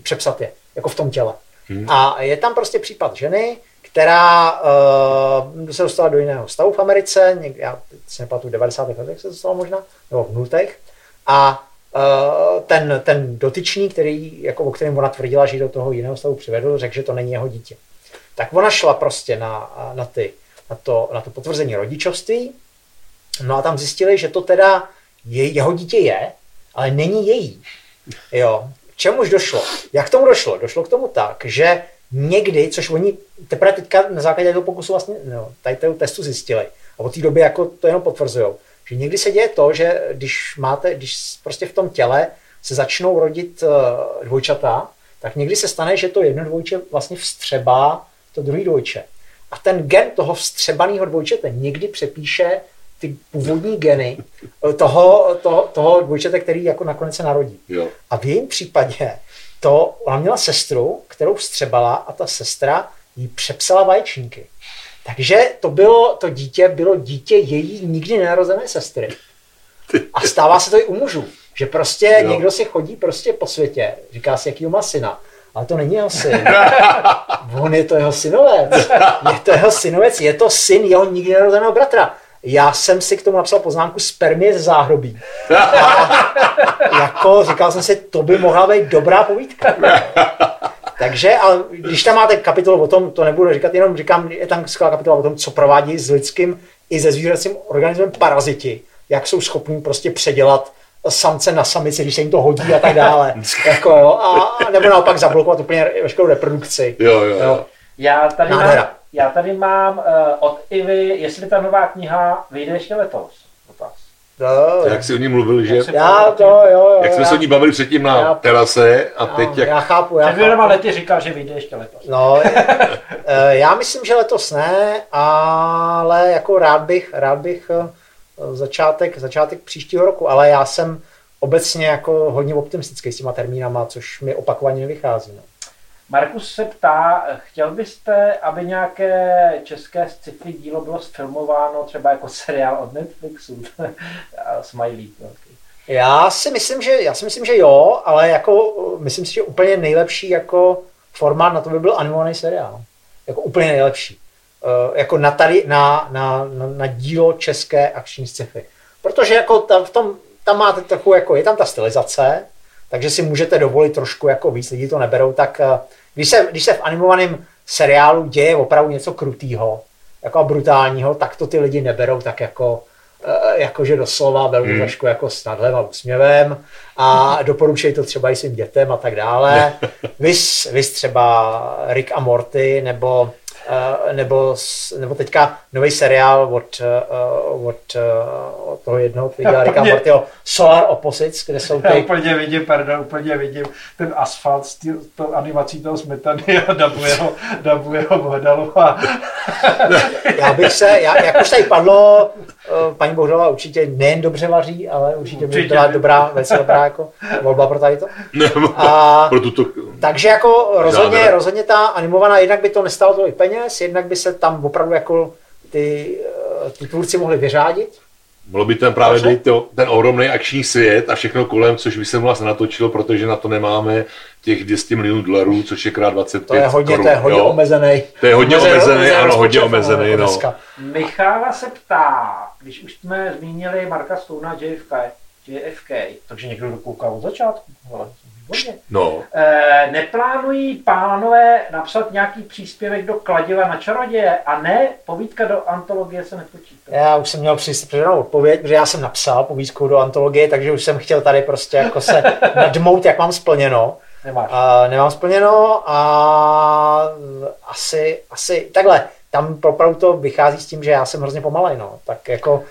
přepsat je, jako v tom těle. Hmm. A je tam prostě případ ženy, která uh, se dostala do jiného stavu v Americe, někdy, já si nepamatuju, v 90. letech se dostala možná, nebo v nultech. A uh, ten, ten dotyčný, který, jako, o kterém ona tvrdila, že do toho jiného stavu přivedl, řekl, že to není jeho dítě. Tak ona šla prostě na, na, ty, na, to, na to potvrzení rodičovství, no a tam zjistili, že to teda je, jeho dítě je, ale není její. Jo. K čemuž došlo? Jak tomu došlo? Došlo k tomu tak, že někdy, což oni teprve teďka na základě toho pokusu vlastně, no, tady toho testu zjistili, a od té doby jako to jenom potvrzují, že někdy se děje to, že když máte, když prostě v tom těle se začnou rodit uh, dvojčata, tak někdy se stane, že to jedno dvojče vlastně vstřebá to druhý dvojče. A ten gen toho vstřebaného dvojčete někdy přepíše ty původní geny eh, toho, toho, toho dvojčete, který jako nakonec se narodí. Jo. A v jejím případě to, ona měla sestru, kterou vstřebala a ta sestra jí přepsala vaječníky. Takže to, bylo, to dítě bylo dítě její nikdy nenarozené sestry. A stává se to i u mužů. Že prostě Jo. někdo si chodí prostě po světě, říká si, jakýho má syna. Ale to není jeho syn. On je to jeho synovec. Je to jeho synovec, je to syn jeho nikdy nerozeného bratra. Já jsem si k tomu napsal poznámku spermie z záhrobí. A jako říkal jsem si, to by mohla být dobrá povídka. Takže, ale když tam máte kapitolu o tom, to nebudu říkat, jenom říkám, je tam skvělá kapitola o tom, co provádí s lidským i se zvířecím organismem paraziti, jak jsou schopní prostě předělat samce na samici, když se jim to hodí a tak dále. jako, jo, a, nebo naopak zablokovat úplně veškerou reprodukci. Jo, jo, jo. Já tady, Nádhera. mám, já tady mám uh, od Ivy, jestli ta nová kniha vyjde ještě letos. Dotaz. Jo, Jak si o ní mluvili, že? Já to, jo, jo. Jak jsme já, se o ní bavili předtím na já- terase a já, teď jak... já chápu, já Před dvěma chápu. lety říkal, že vyjde ještě letos. No, eh, já myslím, že letos ne, ale jako rád bych, rád bych eh, začátek, začátek příštího roku, ale já jsem obecně jako hodně optimistický s těma termínama, což mi opakovaně nevychází. No. Markus se ptá, chtěl byste, aby nějaké české sci-fi dílo bylo sfilmováno třeba jako seriál od Netflixu? Smiley. velký. Já si myslím, že, já si myslím, že jo, ale jako eh, myslím si, že úplně nejlepší jako formát na to by byl animovaný seriál. Jako úplně nejlepší. Uh, jako na, tady, na, na, na, na dílo české akční sci-fi. Protože jako tam, v tom, tam máte trochu, jako je tam ta stylizace, takže si můžete dovolit trošku jako víc, lidi to neberou, tak uh, když se, když se v animovaném seriálu děje opravdu něco krutého, jako a brutálního, tak to ty lidi neberou tak jako eh, jakože doslova velmi Hmm. trošku jako s nadhlem a úsměvem a doporučuji to třeba i svým dětem a tak dále. Vys, vys třeba Rick a Morty nebo, eh, nebo, s- nebo teďka nový seriál od, eh, od, eh, od toho jednoho, který dělá Ricka a Úplně- Mortyho, Solar Opposites, kde jsou Já ty úplně vidím, pardon, úplně vidím ten asfalt s tou animací toho smetany a dabuje ho, dabuje ho Bohdalu a Já bych se, já, jak už tady padlo, eh, paní Bohdala určitě nejen dobře vaří, ale určitě by Určitě. byla dobrá, velice dobrá jako volba pro tady to. Nebo A, pro tuto... takže jako rozhodně, rozhodně ta animovaná, jednak by to nestálo tolik peněz, jednak by se tam opravdu jako ty, eh, ty tvůrci mohli vyřádit. Mohlo by ten právě být to, ten ohromný akční svět a všechno kolem, což by se vlastně natočilo, protože na to nemáme těch 200 milionů dolarů, což je krát 25 To je hodně, korun, to je hodně jo. omezený. To je hodně omezený, ano, hodně omezený, no. dneska. Michála se ptá, když už jsme zmínili Marka Stouna JFK, JFK, takže někdo dokoukal od začátku. Ale, výborně. No, E, neplánují pánové napsat nějaký příspěvek do kladiva na čaroděje a ne, povídka do antologie se nepočítá. Já už jsem měl připravenou odpověď, protože já jsem napsal povídku do antologie, takže už jsem chtěl tady prostě jako se nadmout, jak mám splněno. Nemáš. A nemám splněno a asi, asi takhle, tam opravdu to vychází s tím, že já jsem hrozně pomalej, no. Tak jako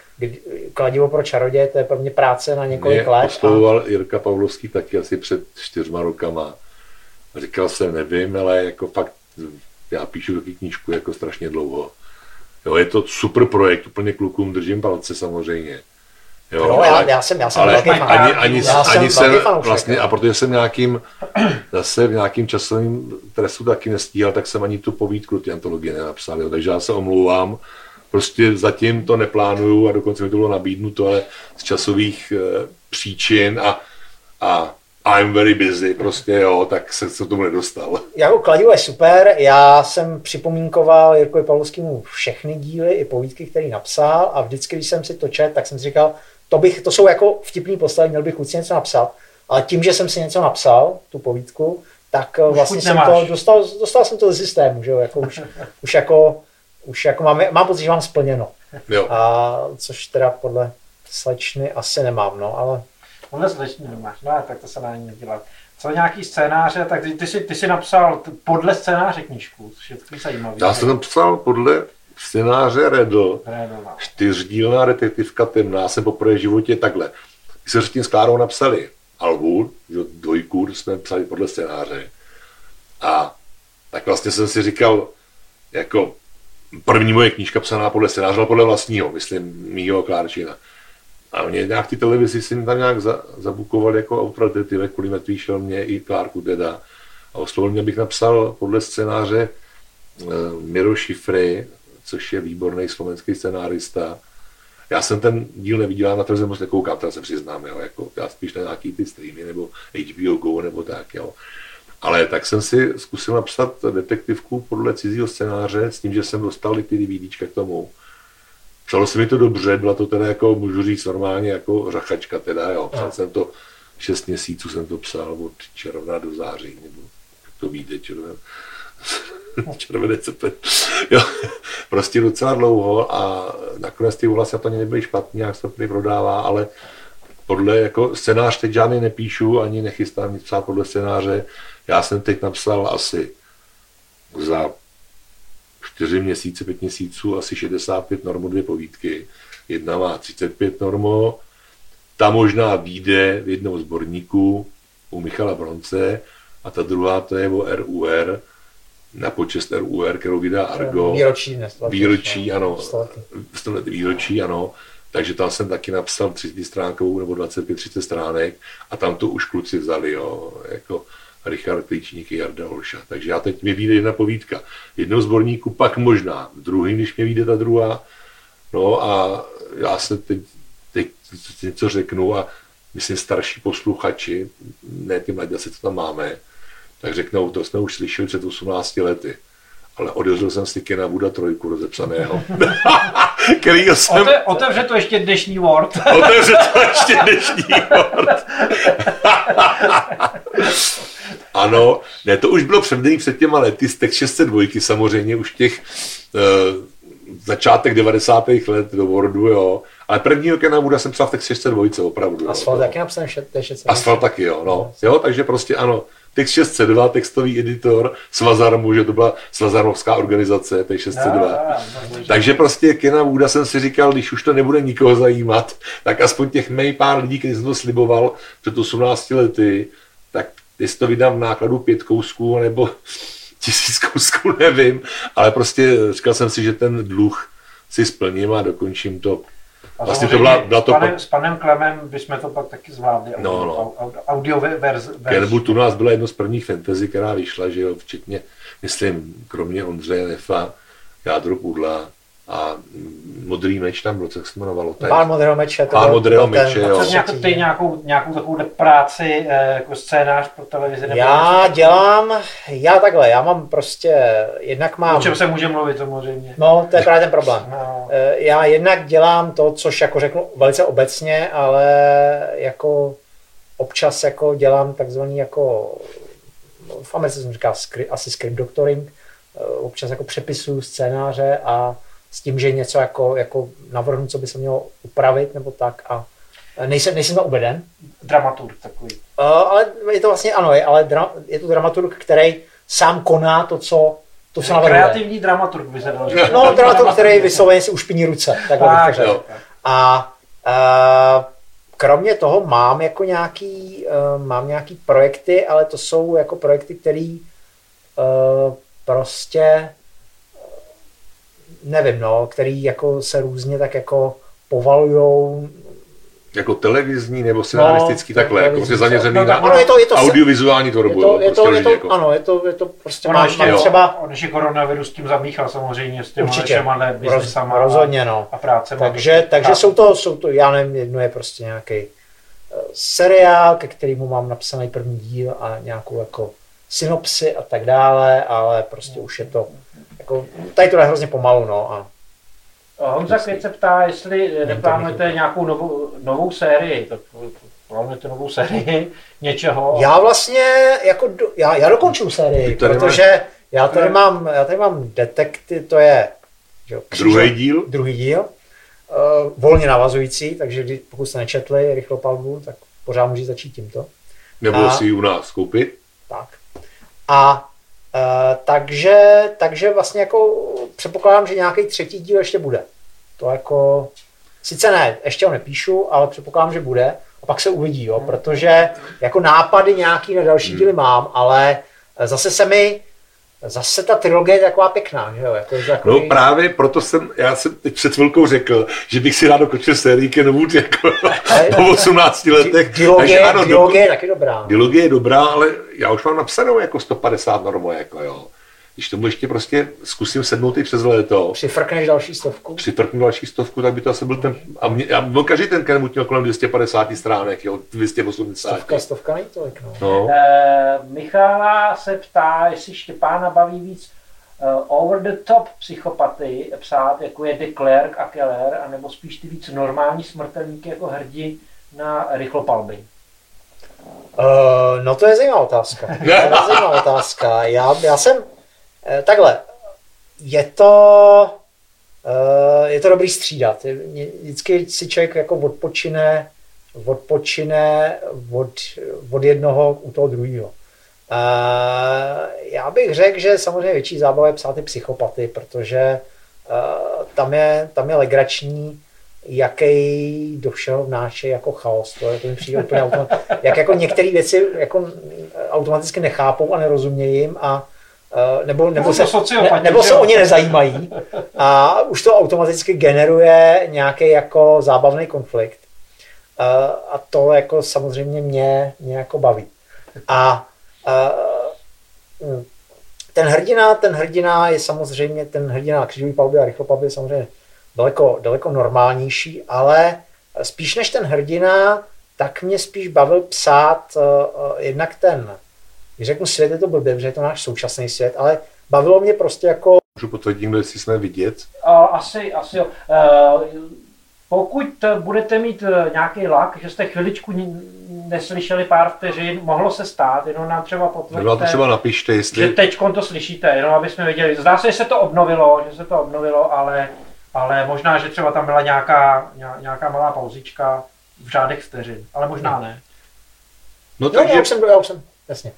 kladivo pro čaroděje, to je pro mě práce na několik mě let. A, oslovoval Jirka Pavlovský taky asi před čtyřma rokama. A Říkal jsem, nevím, ale jako fakt, já píšu taky knížku jako strašně dlouho. Jo, je to super projekt, úplně klukům držím palce samozřejmě. Jo, no, já, já, jsem, já jsem ale velký fan. ani, ani, Já jsem ani jsem velký fanoušek, vlastně, a protože jsem nějakým, zase v nějakým časovým trestu taky nestíhal, tak jsem ani tu povídku, ty antologie nenapsal, jo, takže já se omlouvám, prostě zatím to neplánuju a dokonce mi to bylo nabídnuto, ale z časových e, příčin a, a I'm very busy, prostě jo, tak se, se k tomu nedostal. Jako kladivo je super, já jsem připomínkoval Jirkovi Pavlovskému všechny díly i povídky, které napsal a vždycky, když jsem si to čet, tak jsem si říkal, to, bych, to jsou jako vtipný postavy, měl bych si něco napsat, ale tím, že jsem si něco napsal, tu povídku, tak eh, vlastně chuť jsem nemáš. to, dostal, dostal jsem to ze systému, že jo, jako už, už jako, už jako mám, mám pocit, že mám splněno. Jo. A což teda podle slečny asi nemám, no, ale Tohle slečný nemáš, no tak to se dá ani nedělat. Co nějaký scénáře, tak ty, ty, jsi, ty jsi napsal podle scénáře knížku, což je takový zajímavý. Já jsem napsal podle scénáře Redl, Rédová. čtyřdílná detektivka temná, jsem poprvé v životě takhle. My jsme předtím s Klárou napsali Albu, dvojku, jsme psali podle scénáře. A tak vlastně jsem si říkal, jako první moje knížka psaná podle scénáře, ale podle vlastního, myslím, mýho Klárčina. A oni nějak ty televizi si tam nějak za, zabukovali jako autor detektivek, kvůli mrtvý šel mě i Klárku teda. A oslovil mě, abych napsal podle scénáře uh, Miro Šifry, což je výborný slovenský scenárista. Já jsem ten díl neviděl, na televizi moc nekoukám, teda se přiznám, jo, jako, já spíš na nějaký ty streamy, nebo HBO Go, nebo tak, jo. Ale tak jsem si zkusil napsat detektivku podle cizího scénáře s tím, že jsem dostal i ty DVDčka k tomu. Psalo se mi to dobře, byla to teda jako, můžu říct normálně jako řachačka teda, jo. Psal jsem to, šest měsíců jsem to psal od června do září, nebo jak to vyjde, červen, červenec, jo, prostě docela dlouho a nakonec ty ohlasy to nebyly špatný, jak se to prodává, ale podle jako scénář teď žádný nepíšu, ani nechystám nic psát podle scénáře. Já jsem teď napsal asi za čtyři měsíce, pět měsíců, asi 65 normo dvě povídky. Jedna má 35 normo, ta možná vyjde v jednom zborníku u Michala Bronce a ta druhá to je o RUR, na počest RUR, kterou vydá Argo. Výročí dnes. Výročí, ano. Výročí, ano. Takže tam jsem taky napsal 30 stránkovou nebo 25-30 stránek a tam to už kluci vzali, jo, jako Richard Klíčník a Jarda Holša. Takže já teď mi vyjde jedna povídka. Jednou zborníku, pak možná v druhým, když mě vyjde ta druhá. No a já se teď, teď něco řeknu a myslím starší posluchači, ne ty mladí, co tam máme, tak řeknou, to jsme už slyšeli před 18 lety ale odjezl jsem si Kena Buda trojku rozepsaného. který jsem... Ote, otevře to ještě dnešní Word. otevře to ještě dnešní Word. ano, ne, to už bylo převděný před těma lety z těch 602 samozřejmě, už těch uh, začátek 90. let do Wordu, jo. Ale prvního Kena Buda jsem psal v těch 602, opravdu. Asfalt taky napsal 602. Asfalt taky, jo, no. Jo, takže prostě ano, Text 602, textový editor. Svazarmu, že to byla Svazarmovská organizace, Text 602. No, no, no, Takže prostě Kena Wooda jsem si říkal, když už to nebude nikoho zajímat, tak aspoň těch mej pár lidí, kteří jsem to sliboval před 18 lety, tak jestli to vydám v nákladu pět kousků, nebo tisíc kousků, nevím, ale prostě říkal jsem si, že ten dluh si splním a dokončím to vlastně to byla, byla to... S panem, s panem Klemem bychom to pak taky zvládli. No, no. Audio verze. Kenwood u nás byla jedno z prvních fantasy, která vyšla, že jo, včetně, myslím, kromě Ondřeje Nefa, Jádro Pudla, a modrý meč tam byl, co se jmenovalo? Pán modrého meče. Pán modrého meče, jo. Co nějakou, ty nějakou, nějakou takovou práci eh, jako scénář pro televizi? Já dělám, já takhle, já mám prostě, jednak mám... O čem se může mluvit samozřejmě. No, to je právě ten problém. No. Eh, já jednak dělám to, což jako řeknu velice obecně, ale jako občas jako dělám takzvaný jako, v Americe jsem říkal asi script doctoring, eh, občas jako přepisuju scénáře a s tím, že něco jako, jako navrhnu, co by se mělo upravit nebo tak a nejsem, nejsem tam uveden. Dramaturg takový. Uh, ale je to vlastně, ano, je, ale dra, je to dramaturg, který sám koná to, co to se navrhuje. Kreativní dramaturg by se dal říct. No, dramaturg, který vysloveně si ušpiní ruce. Tak, tak, bych to A uh, kromě toho mám jako nějaký, uh, mám nějaký projekty, ale to jsou jako projekty, které uh, prostě nevím, no, který jako se různě tak jako povalujou jako televizní nebo scenaristický no, takhle, jako prostě zaměřený no, na ano, je to, je to, audiovizuální tvorbu. Je to, je to, je to, jako. Ano, je to, je to prostě ono má, ještě, má třeba... On ještě koronavirus tím zamíchal samozřejmě s těma Určitě, všema biznesama rozhodně, no. a práce. Takže, takže jsou, to, jsou to, já nevím, jedno je prostě nějaký uh, seriál, ke kterému mám napsaný první díl a nějakou jako synopsy a tak dále, ale prostě už je to jako, tady to je hrozně pomalu, no. A, Honza Květ se ptá, jestli neplánujete nějakou novou, novou sérii. Tak plánujete novou sérii něčeho? Já vlastně, jako, do, já, já dokončím sérii, protože já tady mám, já tady mám detekty, to je že, druhý díl. Druhý díl. Uh, volně navazující, takže pokud jste nečetli rychlopalbu, tak pořád můžete začít tímto. Nebo a, si ji u nás koupit. Tak. A takže, takže vlastně jako předpokládám, že nějaký třetí díl ještě bude. To jako, sice ne, ještě ho nepíšu, ale předpokládám, že bude a pak se uvidí, jo, protože jako nápady nějaký na další hmm. díly mám, ale zase se mi Zase ta trilogie je taková pěkná, že jo? Jako takový... No právě proto jsem, já jsem teď před chvilkou řekl, že bych si rád dokončil sérii Kenwood jako po 18 letech. Dilogie, ano, dilogie je taky dobrá. Dilogie je dobrá, ale já už mám napsanou jako 150 normo, jako jo. Když tomu ještě prostě zkusím sednout i přes léto, Přifrkneš další stovku. připrknu další stovku, tak by to asi byl ten, a, mě, a byl každý ten Kenwood měl kolem 250 stránek, jo, 280. Stovka, stovka není tolik, no. No. Eh, Michala se ptá, jestli Štěpána baví víc eh, over the top psychopaty psát, jako je de Klerk a Keller, anebo spíš ty víc normální smrtelníky jako hrdi na rychlopalby. Uh, no to je zajímavá otázka. To je zajímavá otázka. Já, já jsem, takhle, je to, uh, je to dobrý střídat. Vždycky si člověk jako odpočine, odpočine od, od jednoho u toho druhého. Uh, já bych řekl, že samozřejmě větší zábava je psát ty psychopaty, protože tam, je, tam je legrační, jaký do všeho vnáší jako chaos. To, je, to mi přijde úplně automat, jak jako některé věci jako automaticky nechápou a nerozumějí jim a nebo, nebo, to se, ne, nebo se jo? o ně nezajímají a už to automaticky generuje nějaký jako zábavný konflikt. Uh, a to jako samozřejmě mě, mě jako baví. A uh, ten hrdina, ten hrdina je samozřejmě, ten hrdina na křížový palbě a rychlopalbě je samozřejmě daleko, daleko normálnější, ale spíš než ten hrdina, tak mě spíš bavil psát jednak ten, když řeknu svět, je to blbě, protože je to náš současný svět, ale bavilo mě prostě jako Můžu potvrdit, někdo, jestli jsme vidět. A asi, asi jo. Eh, Pokud budete mít eh, nějaký lak, že jste chviličku neslyšeli pár vteřin, mohlo se stát, jenom nám třeba Nebo to potvrďte, třeba napište, že jestli... teď to slyšíte, jenom aby jsme věděli. Zdá se, že se to obnovilo, že se to obnovilo, ale, ale možná, že třeba tam byla nějaká, ně- nějaká malá pauzička v řádech vteřin, ale možná ne. No Jo, já takže už jsem, já už jsem, jasně.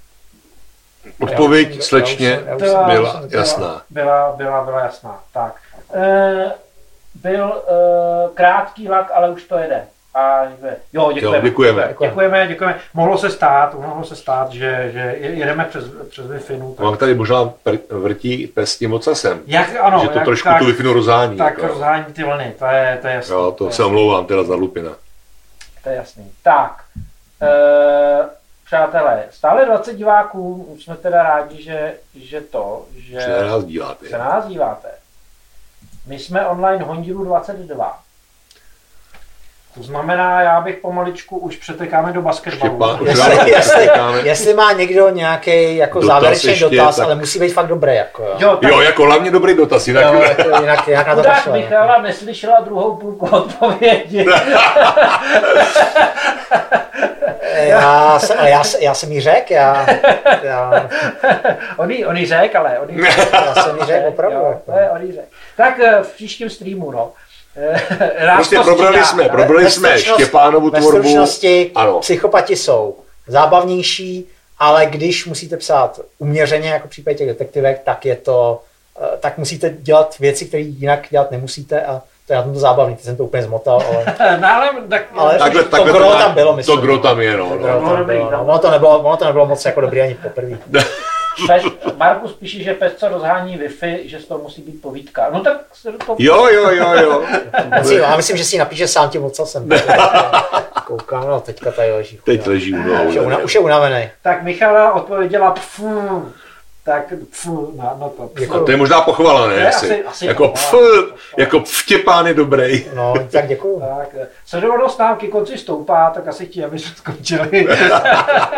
Odpověď Já slečně já už jsem- já už Byla- byla jasná. Byla, byla, byla jasná. Tak. E, byl e, krátký lak, ale už to jede. A děkujeme. Jo, děkujeme. Jo, děkujeme. Děkujeme, děkujeme. Mohlo se stát, mohlo se stát, že, že jedeme přes, přes Wi-Fi. Tak, Mám tady možná vrtí pes s tím ocasem. jak, ano, že to jak, trošku tak, tu Wi-Fi rozhání. tak jako. rozhání ty vlny, to je, to je jasný. Jo, to, to se omlouvám teda za lupina. to je jasný. Tak, e, přátelé, stále 20 diváků, už jsme teda rádi, že, že to, že... Na nás díváte. se nás díváte. My jsme online Hondilu 22. To znamená, já bych pomaličku už přetekáme do basketbalu. Štěpán, Jestli, jestli, jestli má někdo nějaký jako Dotaz závěrečný ještě, dotaz, tak- ale musí být fakt dobrý. Jako, jo. Jo, tak Jo, jako hlavně dobrý dotaz, jinak... Jo, jako jinak, jinak na to chudák. Michala neslyšela druhou půlku odpovědi. Já, já, se- já jsem jí řekl, já, já, on jí, on jí řek, ale on jí já jsem jí řekl opravdu. Jo, Jako. to je, on jí řek. Tak eh, v příštím streamu, no. Eh, rád Prostě probrali jsme, Ve- probrali ve jsme Štěpánovu Ve tvorbu. stručnosti Ano. psychopati jsou zábavnější, ale když musíte psát uměřeně, jako v případě těch detektivek, tak je to, eh, tak musíte dělat věci, které jinak dělat nemusíte a to je na tom to zábavný, teď jsem to úplně zmotal, ale, No, ale, tak, ale Takhle, to takhle gro tam bylo, myslím. To gro tam je, no. To no. tam dobrý, bylo, no. no. ono, to nebylo, ono to nebylo moc jako dobrý ani poprvé. Pes, Markus píše, že pes, co rozhání Wi-Fi, že z toho musí být povídka. No tak se do toho... Jo, jo, jo, jo. Já myslím, že si napíše sám tím ocasem. Koukám, no teďka tady leží. Teď leží u nohou. Už je, una, už je unavený. Tak Michala odpověděla pfu. Tak pfu na, na to. Pfu. A to je možná pochvala, ne? Ne, Asi, asi- asi jako pf, jako vtěpán je dobrý. No, tak děkuju. Tak, eh, sledovanost nám ke konci stoupá, tak asi ti, aby se skončili.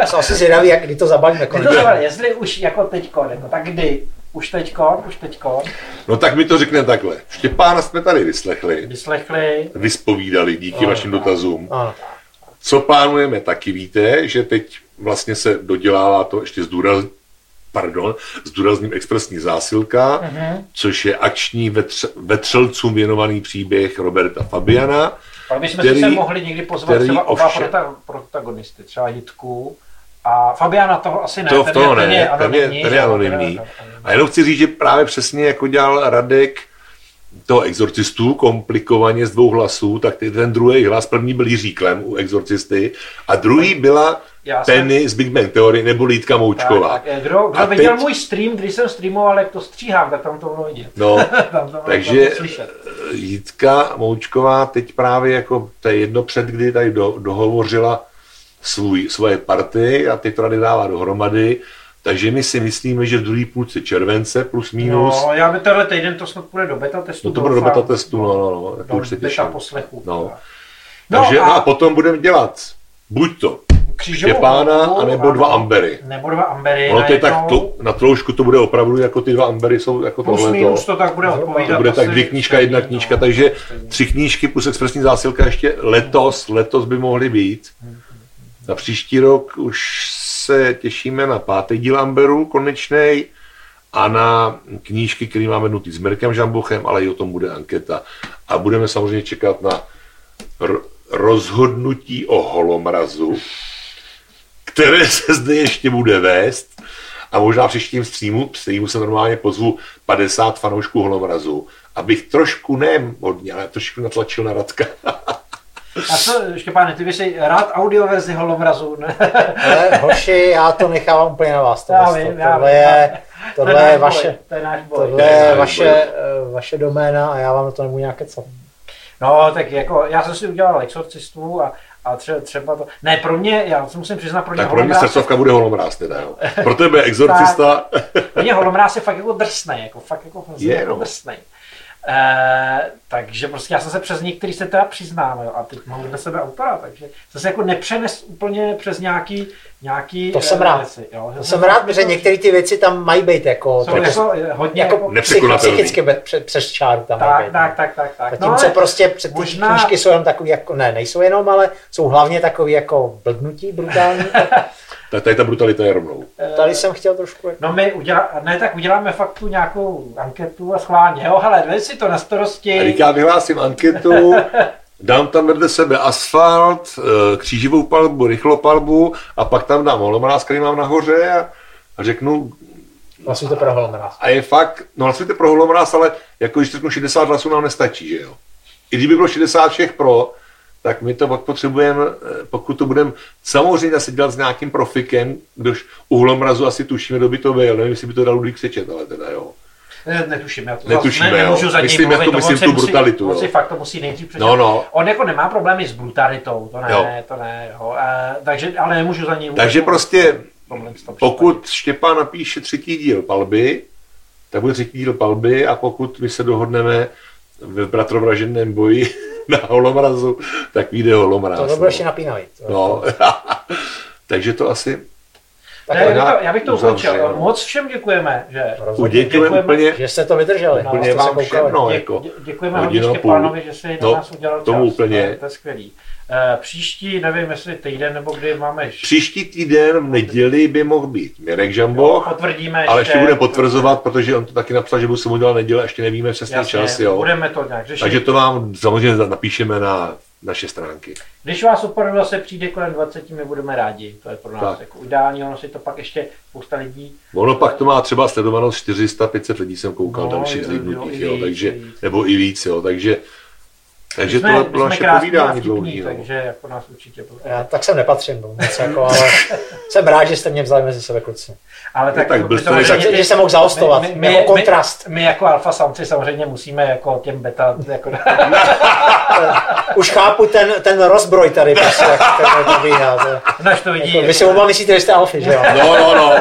Jsem asi zvědavý, jak kdy to zabalíme Kdy to znamená, jestli už jako teďkon, jako, tak kdy? Už teďkon, už teďkon. No tak mi to řekne takhle. Štěpána jsme tady vyslechli, Vyslechli. vyspovídali díky No, vašim tak. dotazům. Ano. Co plánujeme, taky víte, že teď vlastně se dodělává to ještě zdůraz, pardon, zdůrazním expresní zásilka, Mhm. což je akční vetř, vetřelcům věnovaný příběh Roberta Fabiana. Pak bychom Který- si se mohli někdy pozvat který třeba oba ovšem- prota, protagonisty, třeba Jitku a Fabiana toho asi ne, To v ten, toho je, ne, ten je- anonymní. ten je anonymní. je A jenom chci říct, že právě přesně jako dělal Radek toho exorcistu komplikovaně z dvou hlasů, tak ten druhý hlas, první byl Jiří Klem u exorcisty a druhý byla Já jsem- Penny z Big Bang Theory nebo Lítka Moučková. Tak, tak, kdo, kdo A viděl teď- můj stream, když jsem streamoval, jak to stříhám, tak tam to bylo vidět. No, tam to, takže to. Jitka Moučková teď právě jako to je jedno před, kdy tady do, dohovořila svůj, svoje party a teď to tady dává dohromady, Takže my si myslíme, že v druhé půlce července plus minus. No, já by tenhle týden to snad půjde do beta testu. No to bude do beta testu, no, no, no. Do už se beta poslechu. No. No Takže, a- no a potom budeme dělat buď to Křížovou Štěpána, hudbu, anebo dva ambery. Nebo dva ambery. Ono to je tak, to, na tloušku to bude opravdu jako ty dva ambery jsou jako Plus tohle. minus to tak bude odpovídat. To bude tak dvě knížka, jedna no. knížka, takže tři knížky plus expresní zásilka ještě letos, letos by mohly být. Na příští rok už se těšíme na pátý díl Amberu, konečnej, a na knížky, které máme nutý s Mirkem Žambochem, ale i o tom bude anketa. A budeme samozřejmě čekat na r- rozhodnutí o holomrazu, které se zde ještě bude vést. A možná v příštím streamu, streamu se normálně pozvu 50 fanoušků holomrazu, abych trošku, ne hodně, ale trošku natlačil na Radka. A co, Štěpáne, ty bys si rád audioverzi holomrazu, ne? Ale hoši, já to nechávám úplně na vás. Já Tohle, vím, já tohle vím, je, To tohle náš je vaše, To je náš boj. tohle To je vaše, boj. eh, vaše doména a já vám na to nebudu nějak kecat. No, tak jako, já jsem si udělal exorcistu a, a třeba, třeba to, ne, pro mě, já se musím přiznat, pro mě Tak pro mě srdcovka bude holomráz teda, jo. Pro tebe exorcista, pro mě holomráz je fakt jako drsnej, jako fakt jako Je, jako no. drsnej. E, takže prostě já jsem se přes některý se teda přiznám, jo, a teď mám vedle sebe autora, takže jsem se jako nepřenes úplně přes nějaký, nějaký To eh, jsem rád. věci, jo. To jsem rád, že některé ty věci tam mají být jako, jsou jako, eh, hodně jako jako, psychicky be, před, přes čáru tam mají tak, být. tak, tak, tak, tak. Zatímco ale- prostě před ty možná- knížky jsou jenom takový jako, ne, nejsou jenom, ale jsou hlavně takový jako blbnutí brutální. tak tady ta brutalita je rovnou. Tady jsem chtěl trošku jako... No my udělá, ne, tak uděláme fakt tu nějakou anketu a schválně, jo, hele, dej si to na starosti. A já vyhlásím anketu, dám tam vedle sebe asfalt, eh, křížovou palbu, rychlopalbu a pak tam dám holomráz, který mám nahoře a, a řeknu, to pro holomráz. a je fakt, no hlasujte pro holomráz, ale jako když řeknu 60 hlasů nám nestačí, že jo. I kdyby bylo 60 všech pro, tak my to pak potřebujeme, eh, pokud to budeme samozřejmě zase dělat s nějakým profikem, kdož u holomrazu asi tušíme, kdo by to byl, nevím, jestli by to dal Ludvík Sečet, ale teda jo. Ne, netuším, já to Netušíme, zase ne, nemůžu za něj Myslím, mluvit, jako to myslím on si tu musí- brutalitu, On jo. si fakt to musí nejdřív přečíst. No, no. On jako nemá problémy s brutalitou, to ne, Jo. to ne, jo. E, takže, ale nemůžu za něj Takže mluvit. prostě, pokud Štěpán napíše třetí díl palby, tak bude třetí díl palby a pokud my se dohodneme ve bratrovražedném boji na holomrazu, tak vyjde holomraz. To bude ještě napínavý. No. Takže to asi Ne, já, to, já bych to ukončil. Moc všem děkujeme, že uděkujeme úplně, Že jste to vydrželi. No, úplně vám všem, koukali. no, Dě, jako, dě, děkujeme hodně. Štěpánovi, že si No, na nás udělal čas. tomu úplně. To je, to je skvělý. E, příští, nevím, jestli týden nebo kdy máme příští týden v neděli by mohl být Mirek Žamboch, potvrdíme ale ještě bude potvrzovat, protože on to taky napsal, že bude se mu dělat neděle, ještě nevíme přesný Jasně, čas, jo. budeme to nějak řešit. Takže to vám samozřejmě napíšeme na naše stránky. Když vás opravdu zase přijde kolem 20, my budeme rádi. To je pro nás Tak. jako ideální, ono si to pak ještě spousta lidí Ono pak to má třeba sledovanost 400, 500 lidí jsem koukal No, no, dalších jo, zlídnutích, jo, jo, takže, i víc. nebo i víc, jo, takže, takže jsme, my bylo naše povídání dlouhý, no. takže jako nás určitě Já, tak sem nepatřím, no, moc jako, ale jsem rád, že jste mě vzali mezi sebe kluci. Ale tak, No tak byl to samozřejmě- Takže, že jsem mohl zaostovat, my, my, jako my, kontrast. My, my, jako alfa samci samozřejmě musíme jako těm beta, jako, Už chápu ten, ten rozbroj tady, prostě, jak to probíhá. To, než to vidí. jako, vy si oba myslíte, že jste alfy, že jo? No, no, no,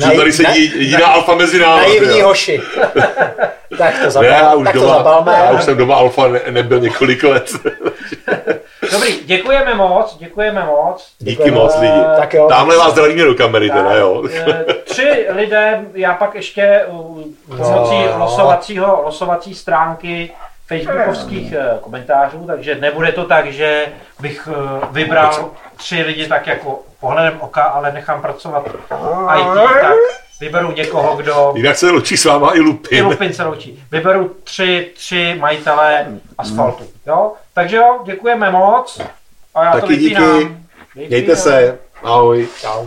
že Nai- tady sedí jediná alfa mezi námi. Naivní hoši. tak to, Ne, zabal, já už tak to doma, zabalme. já už jsem doma alfa ne, nebyl několik let. Dobrý, děkujeme moc, děkujeme moc. Díky Děkujeme. moc lidi. Tak jo. Tamhle vás zdravíme do kamery teda, jo. eh, Tři lidé, já pak ještě pomocí No. losovacího, losovací stránky facebookovských eh, komentářů, takže nebude to tak, že bych eh, vybral tři lidi tak jako pohledem oka, ale nechám pracovat IT, tak vyberu někoho, kdo Jinak se loučí s váma i i Lupin. Lupin se loučí. Vyberu tři, tři majitele asfaltu. Jo? Takže jo, děkujeme moc. A já to Taky díky. vypínám. Mějte se. Ahoj. Čau.